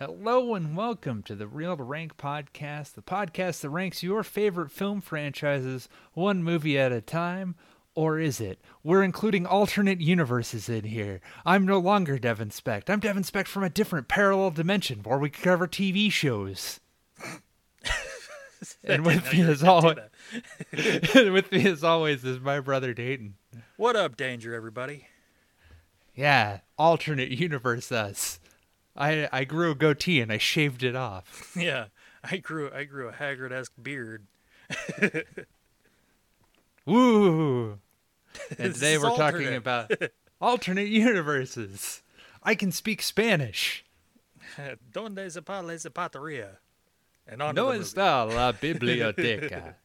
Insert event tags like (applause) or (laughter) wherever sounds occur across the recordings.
Hello and welcome to the Real to Rank podcast, the podcast that ranks your favorite film franchises one movie at a time. Or is it? We're including alternate universes in here. I'm no longer Devin Specht. I'm Devin Specht from a different parallel dimension where we cover TV shows. (laughs) and with me as always, (laughs) with me as always is my brother Dayton. What up, Danger, everybody? Yeah, alternate universe us. I I grew a goatee and I shaved it off. (laughs) Yeah, I grew I grew a Haggard-esque beard. (laughs) Woo! (laughs) And today we're talking about alternate universes. I can speak Spanish. Donde se parle se patria? And on No to the movie. está la biblioteca.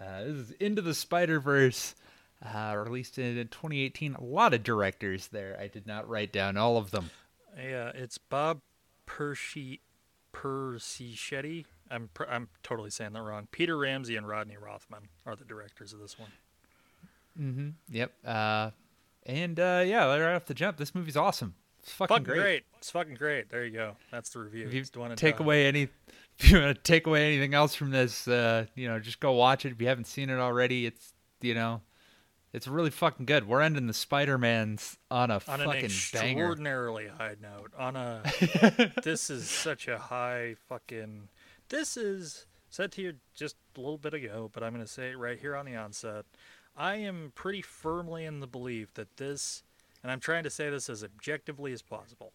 uh, this is Into the Spider Verse, uh, released in 2018. A lot of directors there. I did not write down all of them. Yeah, it's Bob Pershi Persichetti. I'm I'm totally saying that wrong. Peter Ramsey and Rodney Rothman are the directors of this one. Mm-hmm. Yep. Uh, and uh, yeah, right off the jump, this movie's awesome. It's fucking, Fucking great. great. It's fucking great. There you go. That's the review. If you one and take done. away any, (laughs) if you want to take away anything else from this, uh, you know, just go watch it. If you haven't seen it already, it's you know, it's really fucking good. We're ending the Spider Man's on a on an fucking banger. extraordinarily high note. On a (laughs) this is such a high fucking. This is said to you just a little bit ago, but I'm going to say it right here on the onset. I am pretty firmly in the belief that this, and I'm trying to say this as objectively as possible.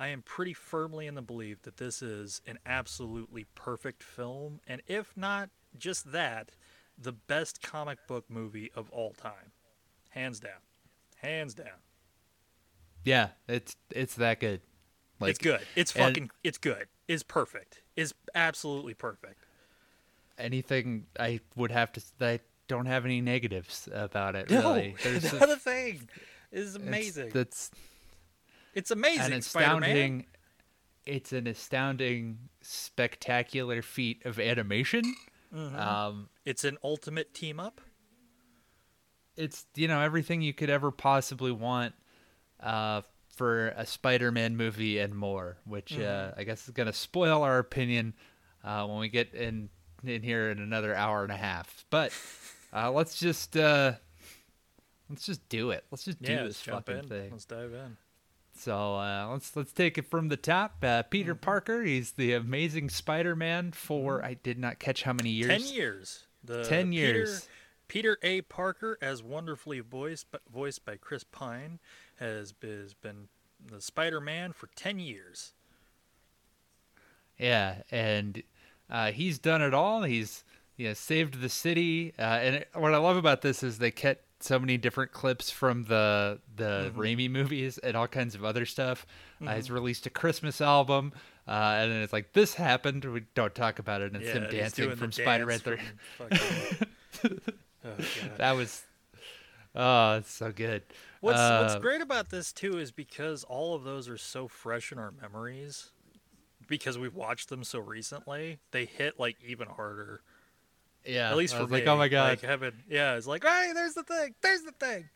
I am pretty firmly in the belief that this is an absolutely perfect film, and if not just that, the best comic book movie of all time, hands down, hands down. Yeah, it's it's that good. Like, it's good. It's and- fucking. It's good. It's perfect. It's absolutely perfect. anything I would have to. I don't have any negatives about it. No, Really, (laughs) There's not a thing. It's it's- amazing. It's, That's an amazing. Spider-Man. astounding. It's an astounding, spectacular feat of animation. Mhm. Um, It's an ultimate team up. it's you know everything you could ever possibly want uh, for a Spider-Man movie and more, which uh, I guess is gonna spoil our opinion uh, when we get in in here in another hour and a half. But (laughs) uh, let's just uh, let's just do it. Let's just do yeah, this fucking in. thing. Let's dive in. So uh, let's let's take it from the top. Uh, Peter Mm-hmm. Parker, he's the Amazing Spider-Man for I did not catch how many years. Ten years. The 10 years. Peter A. Parker, as wonderfully voiced by, voiced by Chris Pine, has, has been the Spider-Man for ten years. Yeah, and uh, he's done it all. He's you know, saved the city. Uh, and what I love about this is they kept so many different clips from the the Mm-hmm. Raimi movies and all kinds of other stuff. Uh, he's released a Christmas album, uh, and then it's like this happened. We don't talk about it. And it's yeah, him dancing from Spider-Man Three. fucking- (laughs) oh, That was oh, it's so good. What's What's Uh, great about this too is because all of those are so fresh in our memories, because we've watched them so recently. They hit like even harder. Yeah, At least for me. like, oh my god, Like having, yeah, it's like, hey, there's the thing, there's the thing.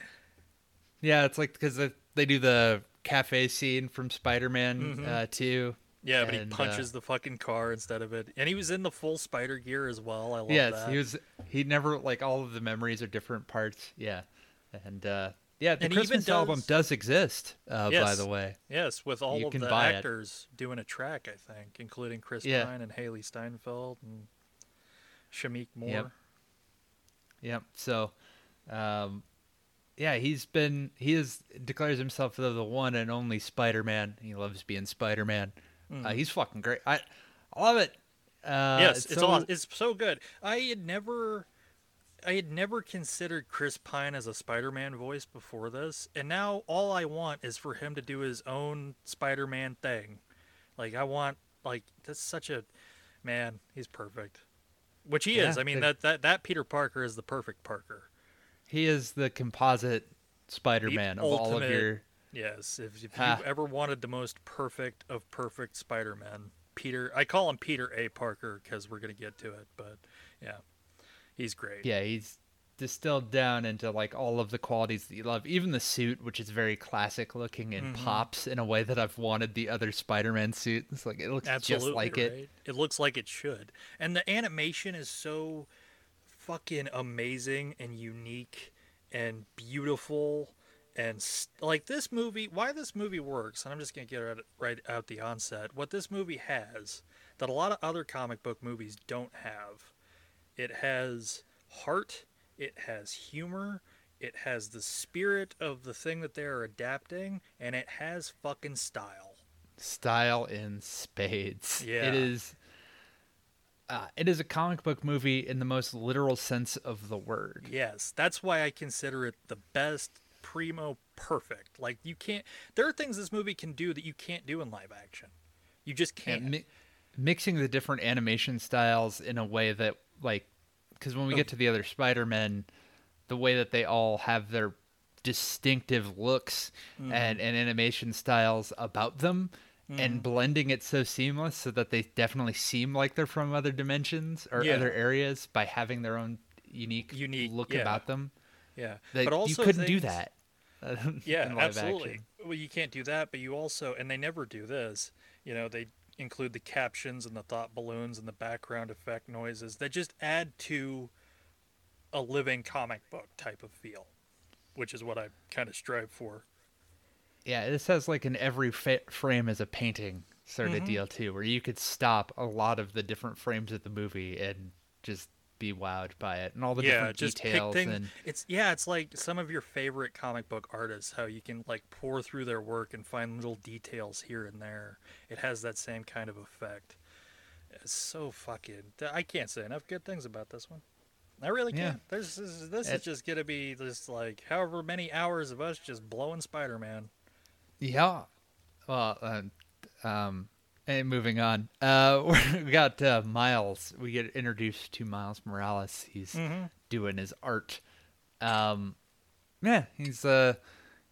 yeah. It's like because they, they do the cafe scene from Spider-Man Mhm. uh, too. Yeah, but And, uh, he punches the fucking car instead of it, and he was in the full spider gear as well. I love yes, that. he was. He never like all of the memories are different parts. Yeah, and uh, yeah, the And Christmas album does- does exist. Uh, By the way, Yes, with all You of the buy it. actors doing a track, I think, including Chris Yeah. Pine and Hailee Steinfeld and Shameik Moore. Yep. Yep. So, um, yeah, he's been he is declares himself the, the one and only Spider-Man. He loves being Spider-Man. Uh, he's fucking great. I, I love it. Uh, yes, it's, so- aw- it's so good. I had never, I had never considered Chris Pine as a Spider-Man voice before this, and now all I want is for him to do his own Spider-Man thing. Like I want, like that's such a, man, he's perfect. Which he is. I mean the- that that that Peter Parker is the perfect Parker. He is the composite Spider-Man of all of your. Yes, if, if ah. Ha. you ever wanted the most perfect of perfect Spider-Man, Peter, I call him Peter A. Parker because we're gonna get to it, but yeah, he's great. Yeah, he's distilled down into like all of the qualities that you love. Even the suit, which is very classic looking and Mm-hmm. pops in a way that I've wanted the other Spider-Man suit. It's like it looks Absolutely just like right. it. It looks like it should. And the animation is so fucking amazing and unique and beautiful and s like this movie why this movie works and i'm just going to get it right out the onset what this movie has that a lot of other comic book movies don't have it has heart it has humor it has the spirit of the thing that they're adapting and it has fucking style Style in spades. Yeah. It is. Uh, it is a comic book movie in the most literal sense of the word. Yes, that's why I consider it the best primo perfect. Like you can't there are things this movie can do that you can't do in live action. You just can't. Mi- mixing the different animation styles in a way that like because when we Oh. get to the other spider-men the way that they all have their distinctive looks Mm-hmm. and, and animation styles about them Mm-hmm. and blending it so seamless so that they definitely seem like they're from other dimensions or Yeah. other areas by having their own unique, Unique, look yeah. about them yeah. but also you couldn't do that uh, (laughs) Yeah, absolutely. action. Well, you can't do that, but you also and they never do this. You know, they include the captions and the thought balloons and the background effect noises that just add to a living comic book type of feel, which is what I kind of strive for. Yeah, this has like an every fa- frame is a painting sort Mm-hmm. of deal too, where you could stop a lot of the different frames of the movie and just be wowed by it and all the yeah, different just details pick things. and It's yeah, it's like some of your favorite comic book artists, how you can like pour through their work and find little details here and there. It has that same kind of effect. It's so fucking. I can't say enough good things about this one. I really can't. There's this, is- this is just gonna be just like however many hours of us just blowing Spider-Man. yeah. Well, uh, um, and moving on, uh, (laughs) we got uh, Miles. We get introduced to Miles Morales. He's Mhm. doing his art. Um, yeah, he's uh,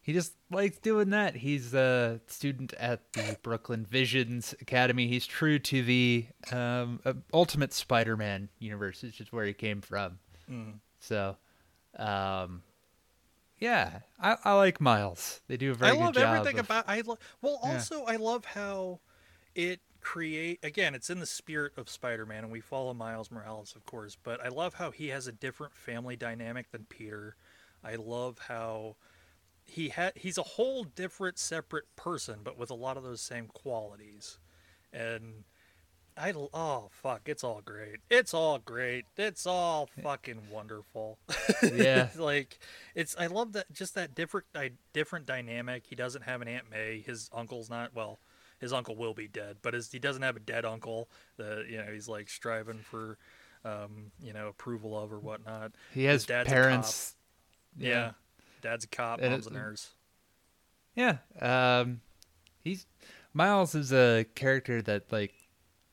he just likes doing that. He's a student at the Brooklyn Visions Academy. He's true to the um, uh, Ultimate Spider-Man universe, which is where he came from. Mm. So, um, yeah, I, I like Miles. They do a very. I love everything of- about. I lo- well, Yeah. also I love how it create again. It's in the spirit of Spider-Man, and we follow Miles Morales, of course. But I love how he has a different family dynamic than Peter. I love how he had he's a whole different, separate person, but with a lot of those same qualities. And I oh fuck, it's all great. It's all great. It's all fucking wonderful. Yeah. (laughs) Like it's I love that just that different di- different dynamic. He doesn't have an Aunt May. His uncle's not well. His uncle will be dead, but his, he doesn't have a dead uncle. that you know he's like striving for, um, you know, approval of or whatnot. He has dad's parents. Yeah, dad's a cop, And mom's a nurse. Yeah. Um, he's Miles is a character that like,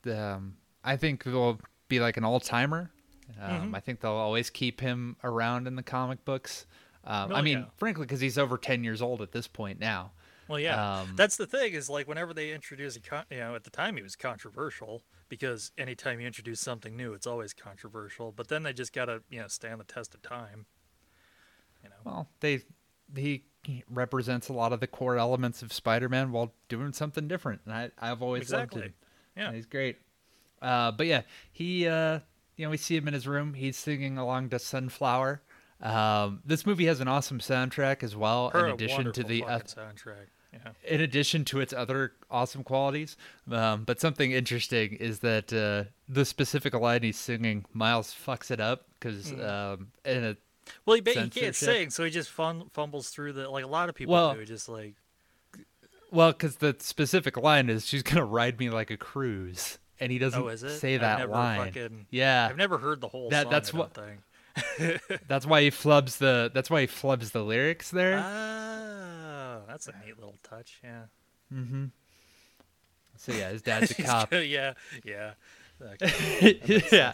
um, I think will be like an all timer. Um, Mhm. I think they'll always keep him around in the comic books. Um, Oh, I mean, yeah. frankly, because he's over ten years old at this point now. Well, yeah, Um, that's the thing is like whenever they introduce a con- you know at the time he was controversial because anytime you introduce something new, it's always controversial. But then they just gotta you know stand the test of time. You know. Well, they he represents a lot of the core elements of Spider-Man while doing something different, and I I've always Exactly. loved him. Yeah. he's great. Uh, but yeah, he uh, you know we see him in his room. He's singing along to Sunflower. Um, this movie has an awesome soundtrack as well, Her in addition to the uh, soundtrack. Yeah. in addition to its other awesome qualities. Um, but something interesting is that uh, the specific line he's singing, Miles fucks it up because Hmm. um, in a Well, he, he can't sing, so he just fun- fumbles through the like a lot of people Well- do. Just like Well, because the specific line is "She's gonna ride me like a cruise," and he doesn't oh, say that line. Fucking, Yeah, I've never heard the whole That- song. that's what- (laughs) that's why he flubs the. That's why he flubs the lyrics there. Oh, that's a neat little touch. Yeah. mm-hmm. So yeah, his dad's a (laughs) cop. (laughs) yeah. Yeah.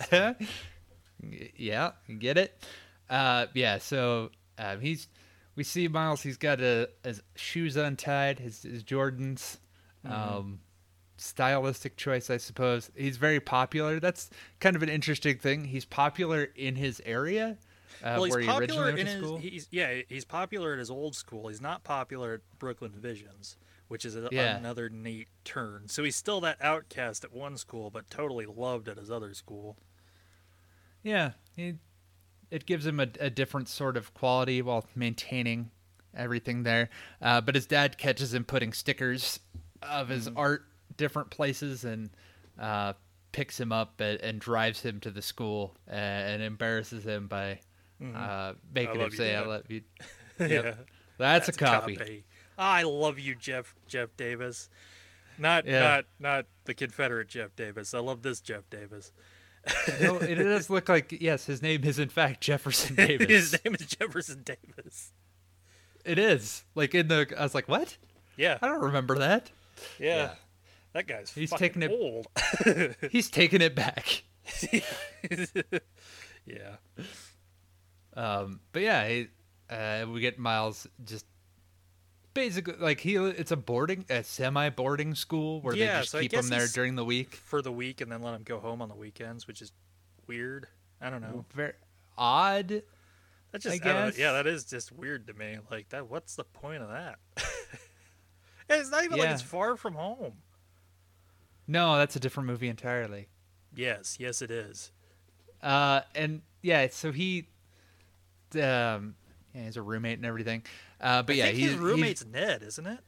Yeah, yeah, get it. Uh, yeah. So um, he's. We see Miles. He's got a, his shoes untied. His his Jordans. Um, stylistic choice, I suppose. He's very popular. That's kind of an interesting thing. He's popular in his area, Uh, well, he's popular in his. He's yeah, he's popular at his old school. He's not popular at Brooklyn Visions, which is a, Yeah. another neat turn. So he's still that outcast at one school, but totally loved at his other school. Yeah, he, it gives him a, a different sort of quality while maintaining everything there. Uh, but his dad catches him putting stickers of his art different places and uh, picks him up and, and drives him to the school and, and embarrasses him by uh, making him love you, say, "I love you." (laughs) yeah, That's, a copy. I love you, Jeff Jeff Davis. Not Yeah. not not the Confederate Jeff Davis. I love this Jeff Davis. (laughs) no, it does look like yes, his name is in fact Jefferson Davis. (laughs) His name is Jefferson Davis. it is like in the. I was like, what? Yeah, I don't remember that. yeah. yeah. That guy's He's taking it- old. He's taking it back. yeah. Um, but yeah, he, uh, we get Miles just basically like he. It's a boarding, a semi-boarding school where Yeah, they just so keep him there during the week. For the week and then let him go home on the weekends, which is weird. I don't know. Very odd. That just I I don't know. guess. yeah, that is just weird to me. Like that what's the point of that? (laughs) It's not even like it's far from home. No, that's a different movie entirely. Yes, yes it is. Uh, and yeah, so he, um, yeah, he's a roommate and everything. Uh, but I yeah, his roommate's Ned, isn't it?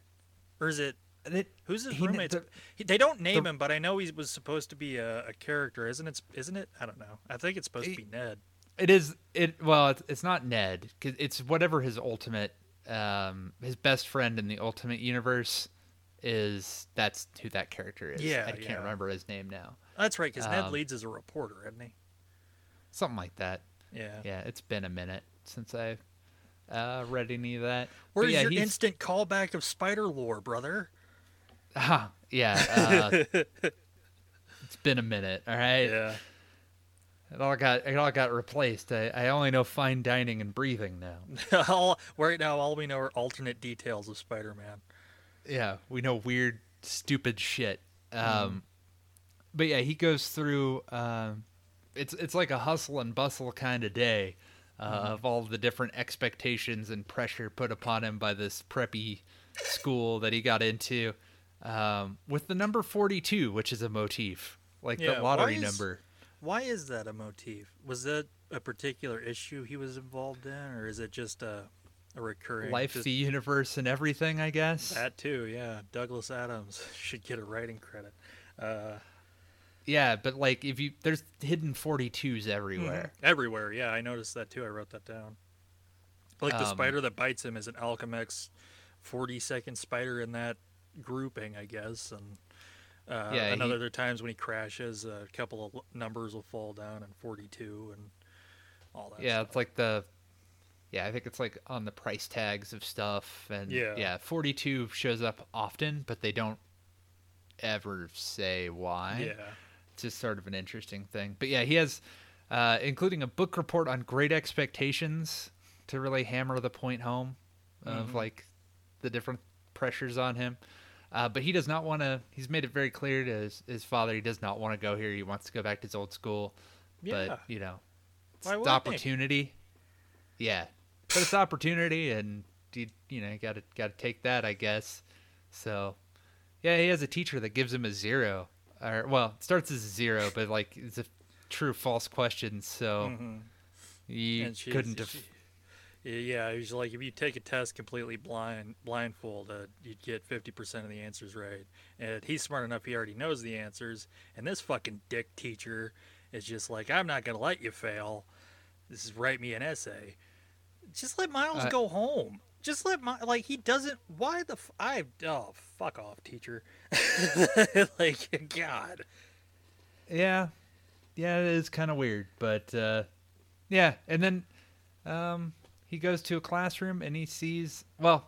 Or is it It, who's his he- roommate? the- He, they don't name the- him, but I know he was supposed to be a, a character, isn't it? Isn't it? I don't know. I think it's supposed to be Ned. It is it well. It's, it's not Ned. Cause it's whatever his ultimate, um, his best friend in the ultimate universe is. That's who that character is. Yeah, I can't yeah. remember his name now. That's right, because Ned Um, leads as a reporter, isn't he? Something like that. Yeah. Yeah, it's been a minute since I uh, read any of that. Where's yeah, your he's- instant callback of spider lore, brother? Ah, yeah. Uh, (laughs) it's been a minute. All right. Yeah. It all got it all got replaced. I, I only know fine dining and breathing now. (laughs) all, right now, all we know are alternate details of Spider-Man. yeah, we know weird, stupid shit. Um, but yeah, he goes through. Um, it's it's like a hustle and bustle kind of day uh, of all the different expectations and pressure put upon him by this preppy school that he got into, um, with the number forty two, which is a motif, like Yeah, the why lottery is- number. Why is that a motif? Was that a particular issue he was involved in, or is it just a, a recurring Life, just the universe, and everything. I guess. that too? Yeah, Douglas Adams (laughs) should get a writing credit. Uh, Yeah, but like if you there's hidden 42s everywhere. everywhere. Yeah, I noticed that too. I wrote that down. Like the Um, spider that bites him is an Alchemax, forty second spider in that grouping, I guess, and. Uh, Yeah, he- another other times when he crashes, a couple of numbers will fall down, and 42 and all that. Yeah, stuff. it's like the Yeah, I think it's like on the price tags of stuff and Yeah. yeah, 42 shows up often, but they don't ever say why. yeah. Just sort of an interesting thing. But yeah, he has uh, including a book report on great expectations to really hammer the point home of Mhm. like the different pressures on him. Uh, but he does not want to. He's made it very clear to his, his father he does not want to go here. He wants to go back to his old school. Yeah. But you know, it's the opportunity. Yeah, but it's opportunity, and you you know got to got to take that, I guess. So, yeah, he has a teacher that gives him a zero, or well, it starts as a zero, but like it's a true false question, so Mhm. he And she's- couldn't. Def- she- yeah, he's like if you take a test completely blind, blindfolded, you'd get fifty percent of the answers right. And he's smart enough; he already knows the answers. And this fucking dick teacher is just like, "I'm not gonna let you fail. This is write me an essay. Just let Miles Uh, go home. Just let my like he doesn't. Why the f- I oh fuck off, teacher. (laughs) like God. yeah, yeah, it is kind of weird, but uh, yeah, and then um, he goes to a classroom and he sees well,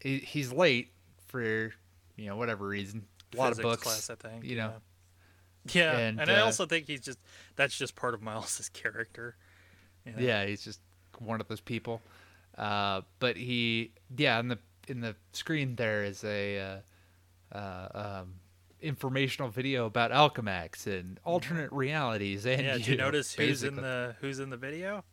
he, he's late for you know whatever reason. A lot of Physics books, class, I think. you know. Yeah, yeah. And, and, I uh, also think he's just that's just part of Miles's character. you know? Yeah, he's just one of those people. Uh, but he, yeah, in the in the screen there is a uh, uh, um, informational video about Alchemax and alternate realities. And Yeah, did you, you notice who's in the who's in the video?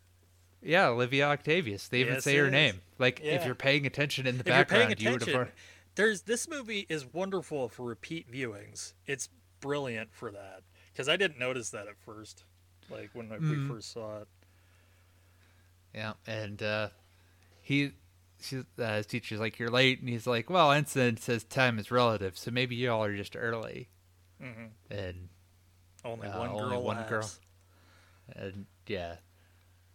Yeah, Olivia Octavius. They even Yes, say her is. name. Like if you're paying attention in the if you're paying background, you would have. there's this movie is wonderful for repeat viewings. It's brilliant for that because I didn't notice that at first, like when I, we Mm. first saw it. Yeah, and uh, he, uh, his teacher's like, "You're late," and he's like, "Well, Einstein says time is relative, so maybe y'all are just early." hmm And Only Uh, one only girl. one girl. and yeah,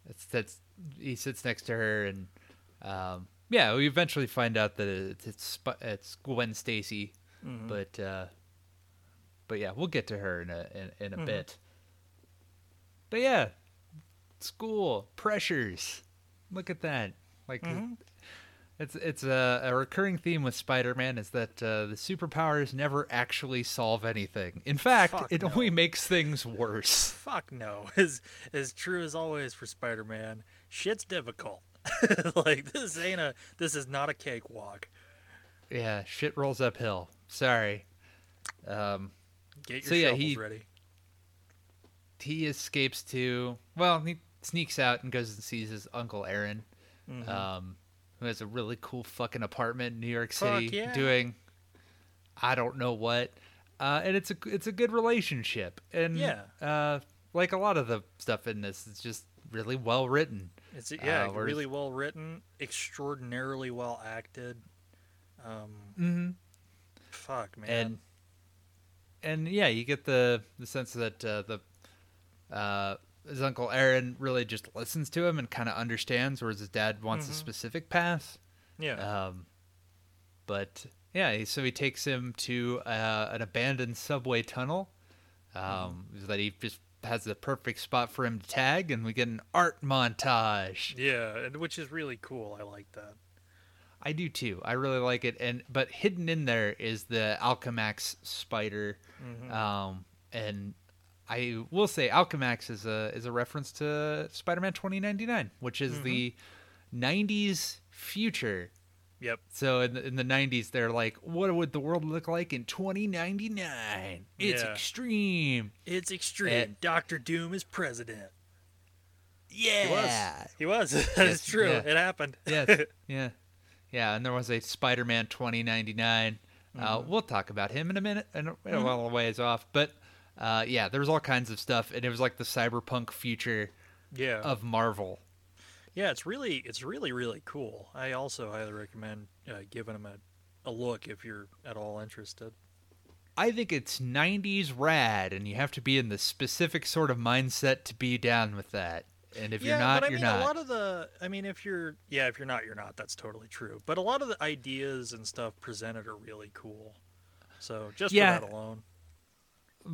it's that's he sits next to her, and um, yeah, we eventually find out that it's it's, it's Gwen Stacy, Mhm. but uh, but yeah, we'll get to her in a in, in a Mhm. bit. But yeah, school pressures. Look at that. Like Mhm. it's it's a, a recurring theme with Spider-Man is that uh, the superpowers never actually solve anything. In fact, Fuck it no. only makes things worse. (laughs) Fuck no. As as true as always for Spider-Man, shit's difficult. (laughs) like this ain't a this is not a cakewalk. Yeah, shit rolls uphill. Sorry. Um, Get your So, yeah, he- ready. he escapes to well, he sneaks out and goes and sees his uncle Aaron, Mhm. um, who has a really cool fucking apartment in New York City, yeah. doing I don't know what, uh, and it's a it's a good relationship, and Yeah. uh, like a lot of the stuff in this, it's just really well written. It's yeah, uh, really well written, extraordinarily well acted. Um, Mm-hmm. fuck man. and and yeah, you get the the sense that uh, the uh, his uncle Aaron really just listens to him and kind of understands, whereas his dad wants a Mhm. specific path. yeah. Um, but yeah, he- so he takes him to uh, an abandoned subway tunnel um, that he just has the perfect spot for him to tag, and we get an art montage. yeah, and which is really cool. I like that. I do too. I really like it, and but hidden in there is the Alchemax spider, Mhm. um, and I will say Alchemax is a is a reference to Spider-Man 2099, which is Mhm. the 90s future. Yep. So in the, in the 90s, they're like, what would the world look like in 2099? It's Yeah. extreme. It's extreme. Eh. Doctor Doom is president. Yeah. He was. He was. (laughs) Yes, That's true. yeah. It happened. yes. (laughs) Yeah. Yeah. And there was a Spider-Man 2099. Uh, Mm-hmm. we'll talk about him in a minute, and a while a ways off. But uh, yeah, there was all kinds of stuff, and it was like the cyberpunk future Yeah. of Marvel. Yeah, it's really it's really really cool. I also highly recommend uh, giving them a, a look if you're at all interested. I think it's 90s rad, and you have to be in the specific sort of mindset to be down with that. And if yeah, you're not, but I you're mean, not. a lot of the I mean, if you're yeah, if you're not, you're not. That's totally true. But a lot of the ideas and stuff presented are really cool. So just Yeah. for that alone.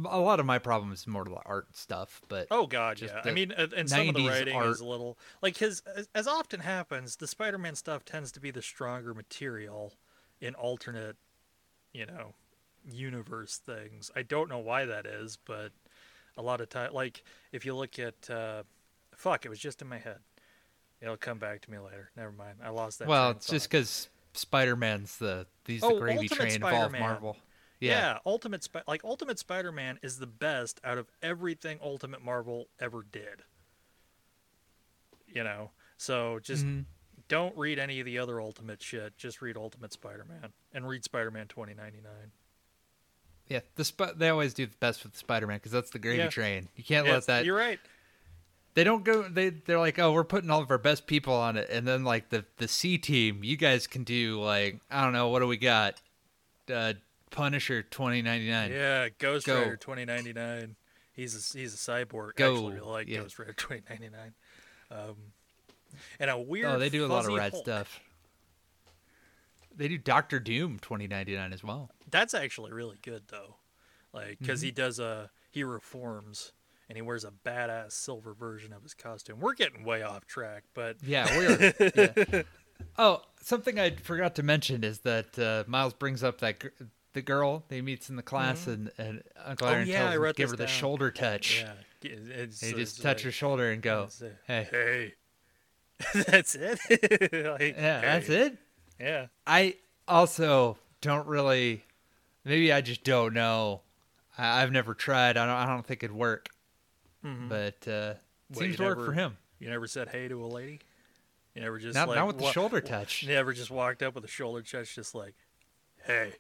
A lot of my problems is more to the art stuff, but Oh God, yeah. I mean, and, some of the writing art. is a little like his. As, as often happens, the Spider-Man stuff tends to be the stronger material in alternate, you know, universe things. I don't know why that is, but a lot of time, like if you look at, uh, fuck, it was just in my head. It'll come back to me later. Never mind. I lost that. well, it's just because Spider-Man's the he's Oh, the gravy Ultimate train of all of Marvel. Yeah. Yeah, Ultimate Spi- like Ultimate Spider-Man is the best out of everything Ultimate Marvel ever did. You know, so just Mhm. don't read any of the other Ultimate shit. Just read Ultimate Spider-Man and read Spider-Man 2099. yeah. The Sp- they always do the best with Spider-Man because that's the gravy Yeah. train. You can't Yes, let that. You're right. They don't go. They they're like, oh, we're putting all of our best people on it, and then like the the C team, you guys can do like I don't know, what do we got? Uh, Punisher 2099. Yeah, Ghost Go. Rider 2099. He's a, he's a cyborg. Go, Actually, really like yeah. Ghost Rider (laughs) 2099. Um, and a weird. Oh, they do a lot of rad Hulk. stuff. They do Doctor Doom 2099 as well. That's actually really good though, like because Mm-hmm. he does a he reforms and he wears a badass silver version of his costume. We're getting way off track, but Yeah, we're. (laughs) yeah. Oh, something I forgot to mention is that uh, Miles brings up that the girl they meets in the class, and, and Uncle Oh, yeah, tells him to give her the shoulder touch. yeah, it- it's, it's just touch like- her shoulder and go, "Hey, hey, (laughs) that's it. (laughs) Like, yeah, that's it." Yeah, I also don't really. Maybe I just don't know. I, I've never tried. I don't. I don't think it'd work. Mhm. But uh, seems to work never- for him. You never said hey to a lady. You never just Not, like not with the wa- shoulder touch. You never just walked up with a shoulder touch, just like, hey.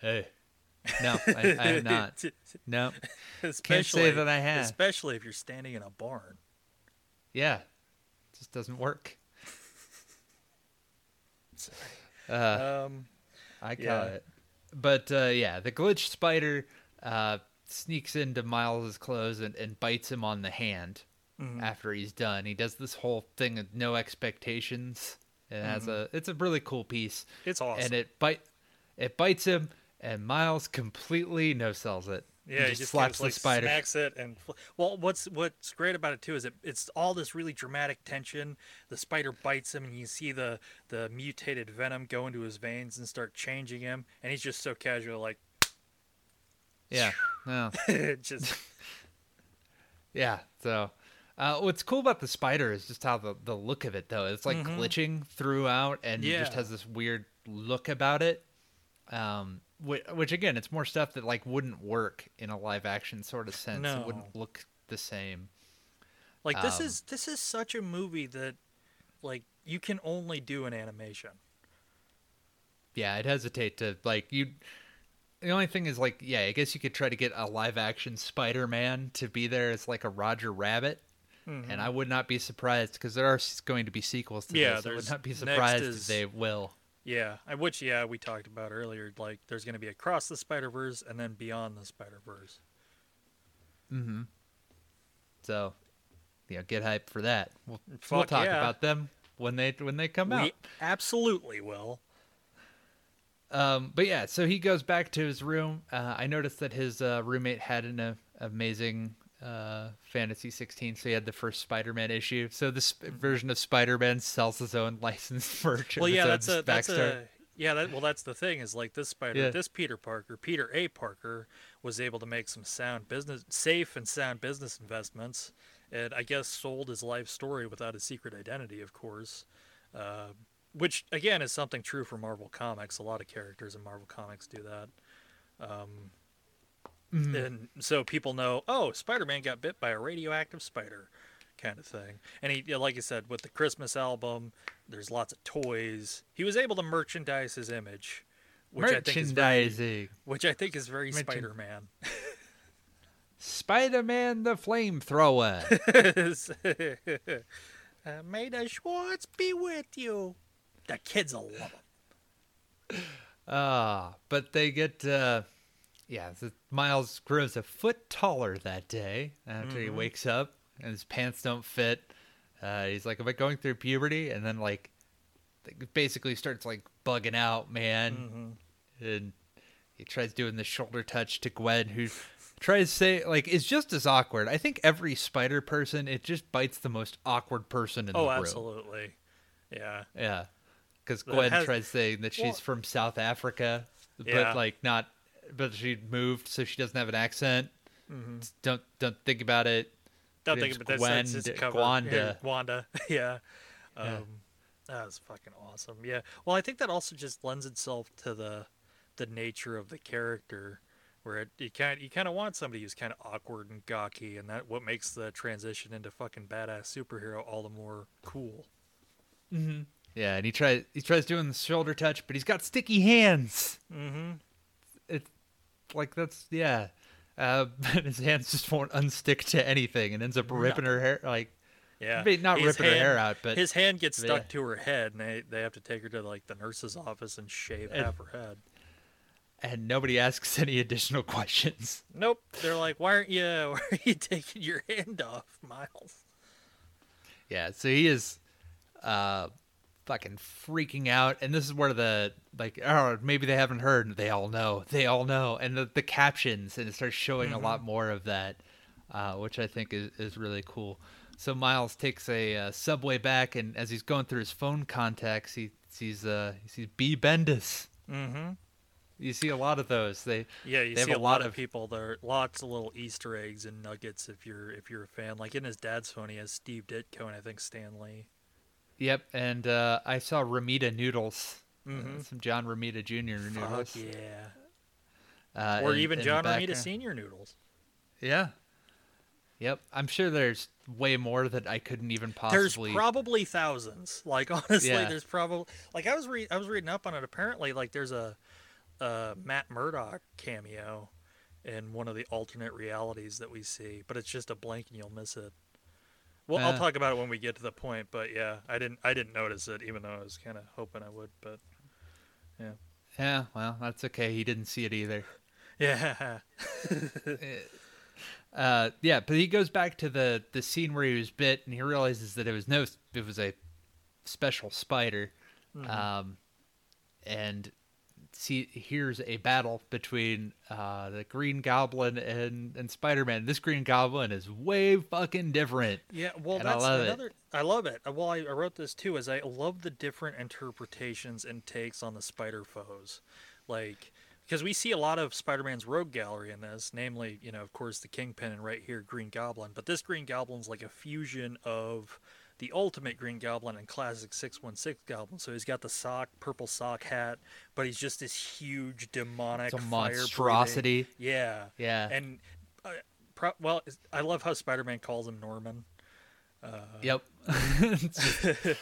Hey. No, I, I have (laughs) not. No. especially, that I have. Especially if you're standing in a barn. Yeah. It just doesn't work. (laughs) Uh, Um, I got yeah. it. But uh, yeah, the glitch spider uh, sneaks into Miles's clothes and, and bites him on the hand mhm. after he's done. He does this whole thing of no expectations. It has a it's a really cool piece. it's awesome. And it bite it bites him and Miles completely no sells it. Yeah, he just, slaps kinda, like, the spider. smacks it, and well, what's what's great about it too is it, it's all this really dramatic tension. The spider bites him, and you see the the mutated venom go into his veins and start changing him, and he's just so casual, like Yeah. No. (laughs) just (laughs) Yeah. So, uh, what's cool about the spider is just how the, the look of it though. It's like Mhm. glitching throughout, and it just has this weird look about it. Um, which, which again, it's more stuff that like wouldn't work in a live action sort of sense. It wouldn't look the same. like this Um, is this is such a movie that like you can only do in animation. Yeah, I'd hesitate to like you. The only thing is like, yeah, I guess you could try to get a live action Spider Man to be there as like a Roger Rabbit. And I would not be surprised because there are going to be sequels to Mm-hmm. Yeah, this. I would not be surprised is- if they will. Yeah, which yeah we talked about earlier. Like there's going to be across the Spider Verse and then beyond the Spider Verse. Mm-hmm. So, yeah, get hype for that. We'll, we'll talk yeah. about them when they when they come We out. absolutely will. Um, but yeah, so he goes back to his room. Uh, I noticed that his uh, roommate had an uh, amazing uh, Fantasy 16, so he had the first Spider-Man issue. So this version of Spider-Man sells his own (laughs) licensed merch. Well, yeah, that's a that's backstory. a yeah. That, well, that's the thing is like this Spider, Yeah. this Peter Parker, Peter A. Parker, was able to make some sound business, safe and sound business investments, and I guess sold his life story without a secret identity, of course. Uh, which again is something true for Marvel Comics. A lot of characters in Marvel Comics do that. Um, Mhm. and so people know, oh, Spider-Man got bit by a radioactive spider, kind of thing. And he, like you said, with the Christmas album, there's lots of toys. He was able to merchandise his image, which I think is very, which I think is very Merchan- Spider-Man. Spider-Man the flamethrower. (laughs) uh, may the Schwartz be with you. The kids will love him. Ah, but they get uh yeah, the, Miles grows a foot taller that day after he Mhm. wakes up and his pants don't fit. Uh he's like, Am I going through puberty? And then like basically starts like bugging out, man. Mhm. And he tries doing the shoulder touch to Gwen who tries to say like it's just as awkward. I think every spider person it just bites the most awkward person in Oh, the room. absolutely. Yeah. Yeah. Because Gwen has- tries saying that she's Well- from South Africa, Yeah. but like not, but she moved, so she doesn't have an accent. hmm Don't don't think about it. Don't think about that. That's his Gwenda- Gwanda. Yeah, Wanda. (laughs) yeah. Um, Yeah. That was fucking awesome. Yeah. Well, I think that also just lends itself to the the nature of the character, where it, you kind you kind of want somebody who's kind of awkward and gawky, and that what makes the transition into fucking badass superhero all the more cool. Mm-hmm. Yeah, and he tries he tries doing the shoulder touch, but he's got sticky hands. Mm-hmm. It's like that's yeah. Uh, (laughs) his hands just won't unstick to anything, and ends up ripping her hair like Yeah. not His ripping her hair out, but his hand gets stuck Yeah. to her head, and they they have to take her to like the nurse's office and shave And- half her head. and nobody asks any additional (laughs) questions. Nope. They're like, why aren't you? (laughs) Why are you taking your hand off, Miles? Yeah, so he is uh fucking freaking out. And this is where the like oh maybe they haven't heard. They all know. They all know. And the, the captions and it starts showing a lot more of that uh which i think is, is really cool. So miles takes a uh, subway back and as he's going through his phone contacts he sees uh he sees b. Bendis. Mm-hmm. you see a lot of those. They Yeah, you They see a lot lot of of- people. There. Are lots of little Easter eggs and nuggets if you're if you're a fan. Like in his dad's phone, he has Steve Ditko and I think Stan Lee. Yep and uh i saw Romita noodles uh, Mhm. some john Romita jr noodles Fuck yeah. uh, or in- even in John Romita. Senior noodles. Yeah. Yep, I'm sure there's way more that I couldn't even possibly. There's probably thousands. (laughs) Like honestly, Yeah. there's probably like I was re- I was reading up on it. Apparently, like there's a, a Matt Murdock cameo in one of the alternate realities that we see, but it's just a blank and you'll miss it. Well, I'll Uh. talk about it when we get to the point. But yeah, I didn't I didn't notice it, even though I was kind of hoping I would. But Yeah, yeah. well, that's okay. He didn't see it either. (laughs) yeah, (laughs) Uh, yeah, but he goes back to the the scene where he was bit, and he realizes that it was no, it was a special spider, um, and see here's a battle between uh, the Green Goblin and and Spider Man. This Green Goblin is way fucking different. Yeah, well, And I that's love it. another. I love it. Uh, Well, I, I wrote this too. Is I love the different interpretations and takes on the spider foes, like because we see a lot of Spider-Man's rogue gallery in this, namely, you know, of course, the Kingpin and right here, Green Goblin. But this Green Goblin's like a fusion of the Ultimate Green Goblin and classic 616 Goblin. So he's got the sock, purple sock hat, but he's just this huge demonic It's monstrosity. Yeah, Yeah. and uh, pro- well, I love how Spider-Man calls him Norman. Yep. (laughs) (laughs)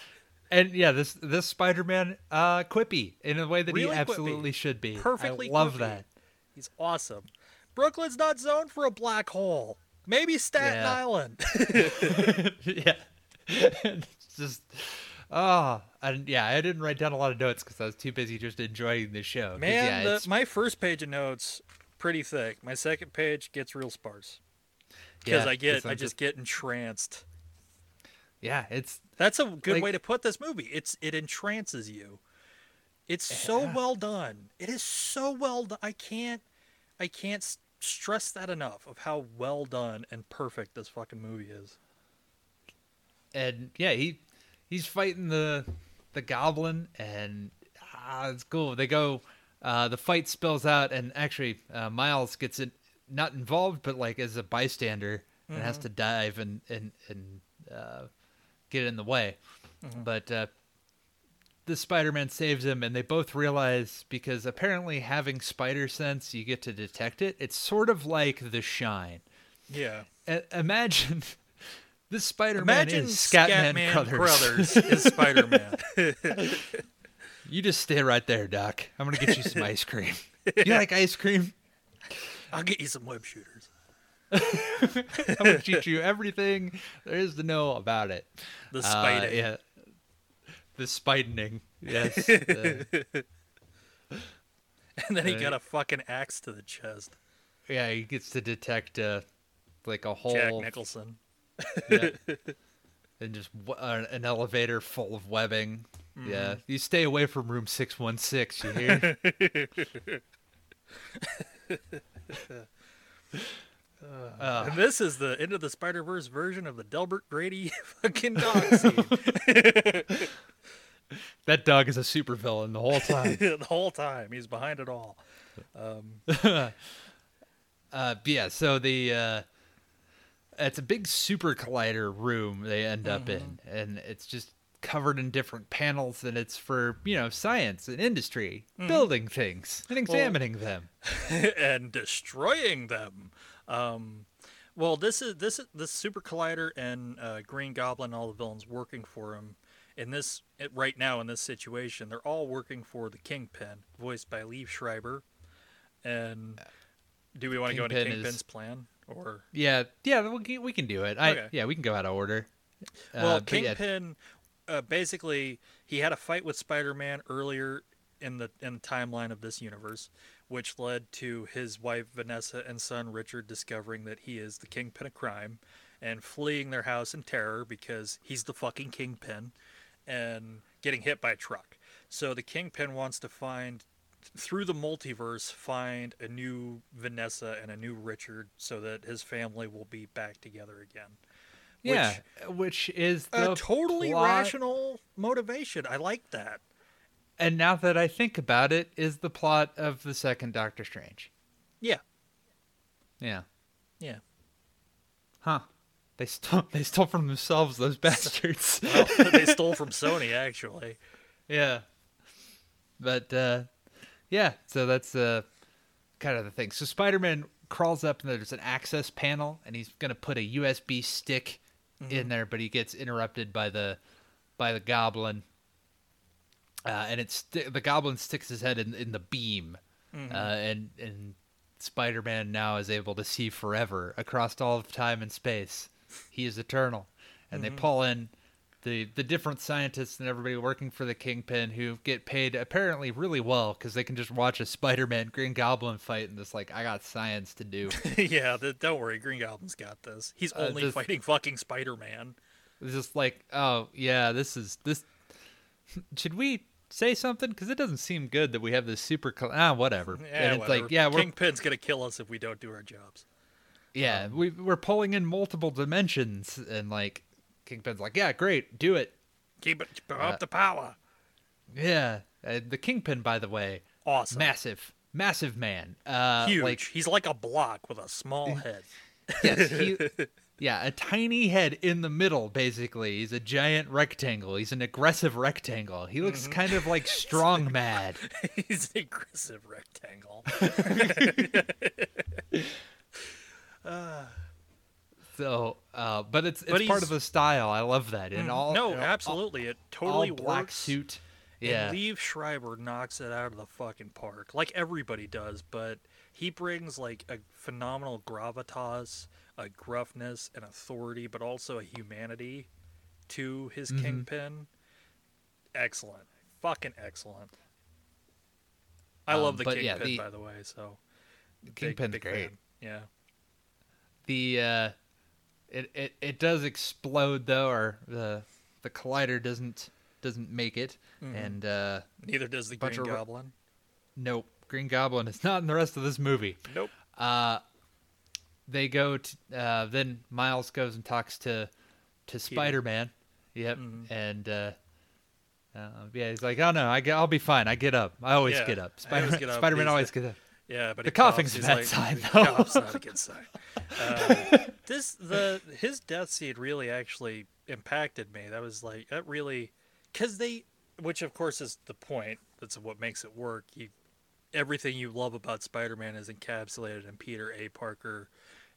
And yeah, this this Spider Man uh quippy in a way that Really he quippy. absolutely should be. Perfectly I love quippy. that. He's awesome. Brooklyn's not zoned for a black hole. Maybe Staten Yeah. Island. (laughs) yeah. It's (laughs) just oh, and yeah, I didn't write down a lot of notes because I was too busy just enjoying the show Man, yeah, the, my first page of notes pretty thick. My second page gets real sparse because yeah, I get I just get entranced. yeah, it's That's a good Like- way to put this movie. It's it entrances you. It's so Yeah. well done. It is so well done. I can't I can't stress that enough of how well done and perfect this fucking movie is. And yeah, he he's fighting the the goblin, and ah, it's cool. They go, uh, the fight spills out, and actually, uh, Miles gets it not involved, but like as a bystander, and has to dive and and and uh, get in the way. But uh, the Spider-Man saves him, and they both realize because apparently having spider sense, you get to detect it. It's sort of like The Shine. Yeah. Imagine this Spider-Man Imagine is Scatman, Scatman Crothers. Brothers is Spider-Man. (laughs) You just stay right there, Doc. I'm gonna get you some ice cream. You like ice cream? I'll get you some web shooters. (laughs) I'm gonna teach you everything there is to know about it. The Uh, spider. yeah. The spidening. Yes. (laughs) Uh, And then he Uh, got a fucking axe to the chest. yeah, he gets to detect uh, like a whole Jack Nicholson. Yeah. (laughs) and just w- uh, an elevator full of webbing. Mm-hmm. Yeah, you stay away from room six one six. You hear? (laughs) Uh, And this is the end of the Spider Verse version of the Delbert Grady (laughs) fucking dog scene. that dog is a supervillain the whole time. the whole time. He's behind it all. Uh, but yeah, so the uh, it's a big super collider room they end up in, and it's just covered in different panels, and it's for you know science and industry, building things and examining them. (laughs) and destroying them. Um, well, this is this is this super collider and uh, Green Goblin, all the villains working for him. In this right now in this situation, they're all working for the Kingpin, voiced by Liev Schreiber. And do we want to go into Kingpin is- Kingpin's plan or? Yeah, yeah, we can, we can do it. I Okay. yeah, we can go out of order. Well, Uh, but yeah, Kingpin, uh, basically, he had a fight with Spider-Man earlier in the in the timeline of this universe, which led to his wife Vanessa and son Richard discovering that he is the Kingpin of crime, and fleeing their house in terror because he's the fucking Kingpin, and getting hit by a truck. So the Kingpin wants to find through the multiverse find a new Vanessa and a new Richard so that his family will be back together again. yeah, which is the a totally plot- rational motivation. I like that. And now that I think about it, is the plot of the second Doctor Strange. Yeah, Yeah. yeah. Huh. They stole they stole from themselves those (laughs) bastards. Well, they stole from (laughs) Sony, actually. yeah. But uh yeah, so that's uh kind of the thing. So Spider-Man crawls up and there's an access panel and he's gonna put a USB stick in there, but he gets interrupted by the by the goblin. Uh, and it's the goblin sticks his head in, in the beam, uh, and and Spider Man now is able to see forever across all of time and space. He is eternal, and they pull in the the different scientists and everybody working for the Kingpin who get paid apparently really well because they can just watch a Spider Man Green Goblin fight and just like I got science to do. (laughs) yeah, the, don't worry, Green Goblin's got this. He's Uh, only this- fighting fucking Spider Man. It's just like oh yeah, this is this. (laughs) Should we say something? Because it doesn't seem good that we have this super ah whatever. Yeah, and it's whatever. like yeah Kingpin's gonna kill us if we don't do our jobs. Yeah, we we're pulling in multiple dimensions, and like Kingpin's like, yeah, great, do it. Keep it keep Uh, up the power. Yeah, uh, the Kingpin, by the way, Awesome. massive, massive man. Uh, Huge. Like, He's like a block with a small (laughs) head. yes, he, (laughs) yeah, a tiny head in the middle. Basically, he's a giant rectangle. He's an aggressive rectangle. He looks Mm-hmm. kind of (laughs) like strong mad. He's an aggressive rectangle. So, uh, but it's it's But part of the style. I love that. And all no, absolutely. It totally all black works. suit. And Yeah, Liev Schreiber knocks it out of the fucking park, like everybody does. But he brings like a phenomenal gravitas, a gruffness, and authority, but also a humanity to his Mm-hmm. kingpin. Excellent, fucking excellent. I Um, love the but yeah, kingpin, the- by the way. So big- Kingpin's big great. fan. Yeah. the uh it, it it does explode though or the the collider doesn't doesn't make it and uh Neither does the Green of ro- Goblin. nope green goblin is not in the rest of this movie Nope. uh they go to uh then miles goes and talks to to spider-man yep Mhm. and uh uh, yeah, he's like, oh no, I get, I'll be fine. I get up. I always Yeah, get up. Always Spider, get up. Spider-Man always the- gets up. Yeah, but The he coughs, coughing's a bad like, sign, (laughs) though. cough's not a good sign. Uh, (laughs) this the his death scene really actually impacted me. That was like that really because they, which of course is the point. That's what makes it work. You, everything you love about Spider-Man is encapsulated in Peter A. Parker,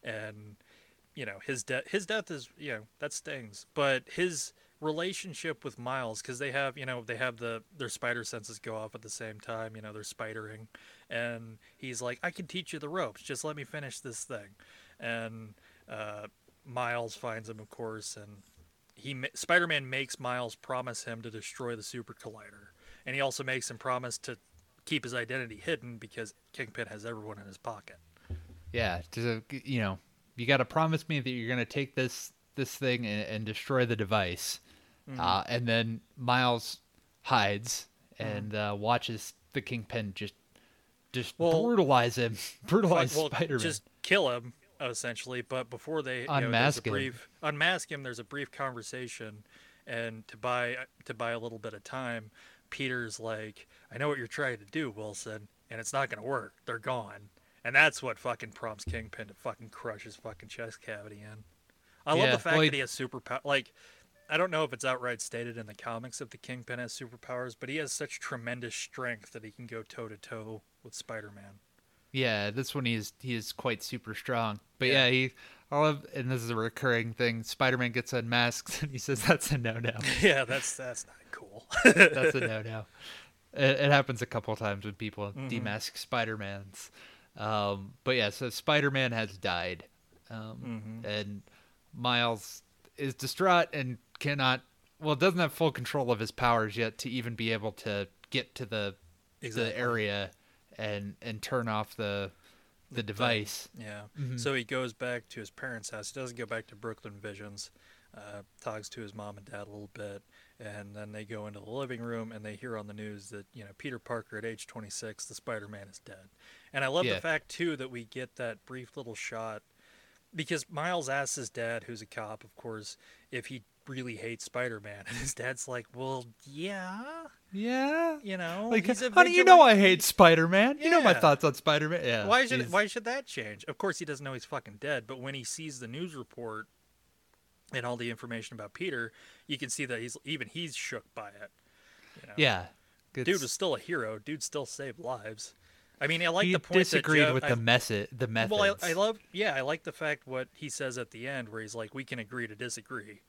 and you know his death. His death is you know that stings, but his relationship with Miles because they have you know they have the their spider senses go off at the same time. You know they're spidering, and he's like, "I can teach you the ropes. Just let me finish this thing." And uh, Miles finds him, of course, and he Spider-Man makes Miles promise him to destroy the super collider, and he also makes him promise to keep his identity hidden because Kingpin has everyone in his pocket. Yeah, to you know, you got to promise me that you're gonna take this this thing and, and destroy the device, Mm-hmm. uh, and then Miles hides and uh, watches the Kingpin just just Well- brutalize him, (laughs) brutalize well, Spider-Man. just kill him essentially. But before they you know, Unmask him. brief unmask him, there's a brief conversation, and to buy to buy a little bit of time, Peter's like, "I know what you're trying to do, Wilson, and it's not gonna work. They're gone." And that's what fucking prompts Kingpin to fucking crush his fucking chest cavity in. I love Yeah, the fact well, that he has superpower. Like, I don't know if it's outright stated in the comics that the Kingpin has superpowers, but he has such tremendous strength that he can go toe to toe with Spider-Man. Yeah, this one he is he is quite super strong. But Yeah. yeah, he I love and this is a recurring thing. Spider-Man gets unmasked (laughs) and he says that's a no-no. (laughs) yeah, that's that's not cool. (laughs) that's a no-no. It, it happens a couple times when people Mm-hmm. demask Spider-Mans. Um, but yeah, so Spider-Man has died, um, Mm-hmm. and Miles is distraught and cannot. Well, doesn't have full control of his powers yet to even be able to get to the Exactly. the area and and turn off the the device. Yeah. Mm-hmm. So he goes back to his parents' house. He doesn't go back to Brooklyn Visions. Uh, talks to his mom and dad a little bit, and then they go into the living room and they hear on the news that you know Peter Parker at age 26, the Spider-Man is dead. And I love Yeah. the fact too that we get that brief little shot because Miles asks his dad, who's a cop, of course, if he really hates Spider-Man, (laughs) and his dad's like, "Well, yeah, Yeah. you know, Like, he's honey, you know. I hate Spider-Man. You know my thoughts on Spider-Man. Yeah. Why should he's- why should that change? Of course, he doesn't know he's fucking dead. But when he sees the news report and all the information about Peter, you can see that he's even he's shook by it. You know? Yeah. dude was still a hero. Dude still saved lives. I mean, I like he the point disagreed that Joe, with I, the method. The methods. Well, I, I love, yeah, I like the fact what he says at the end, where he's like, "We can agree to disagree,"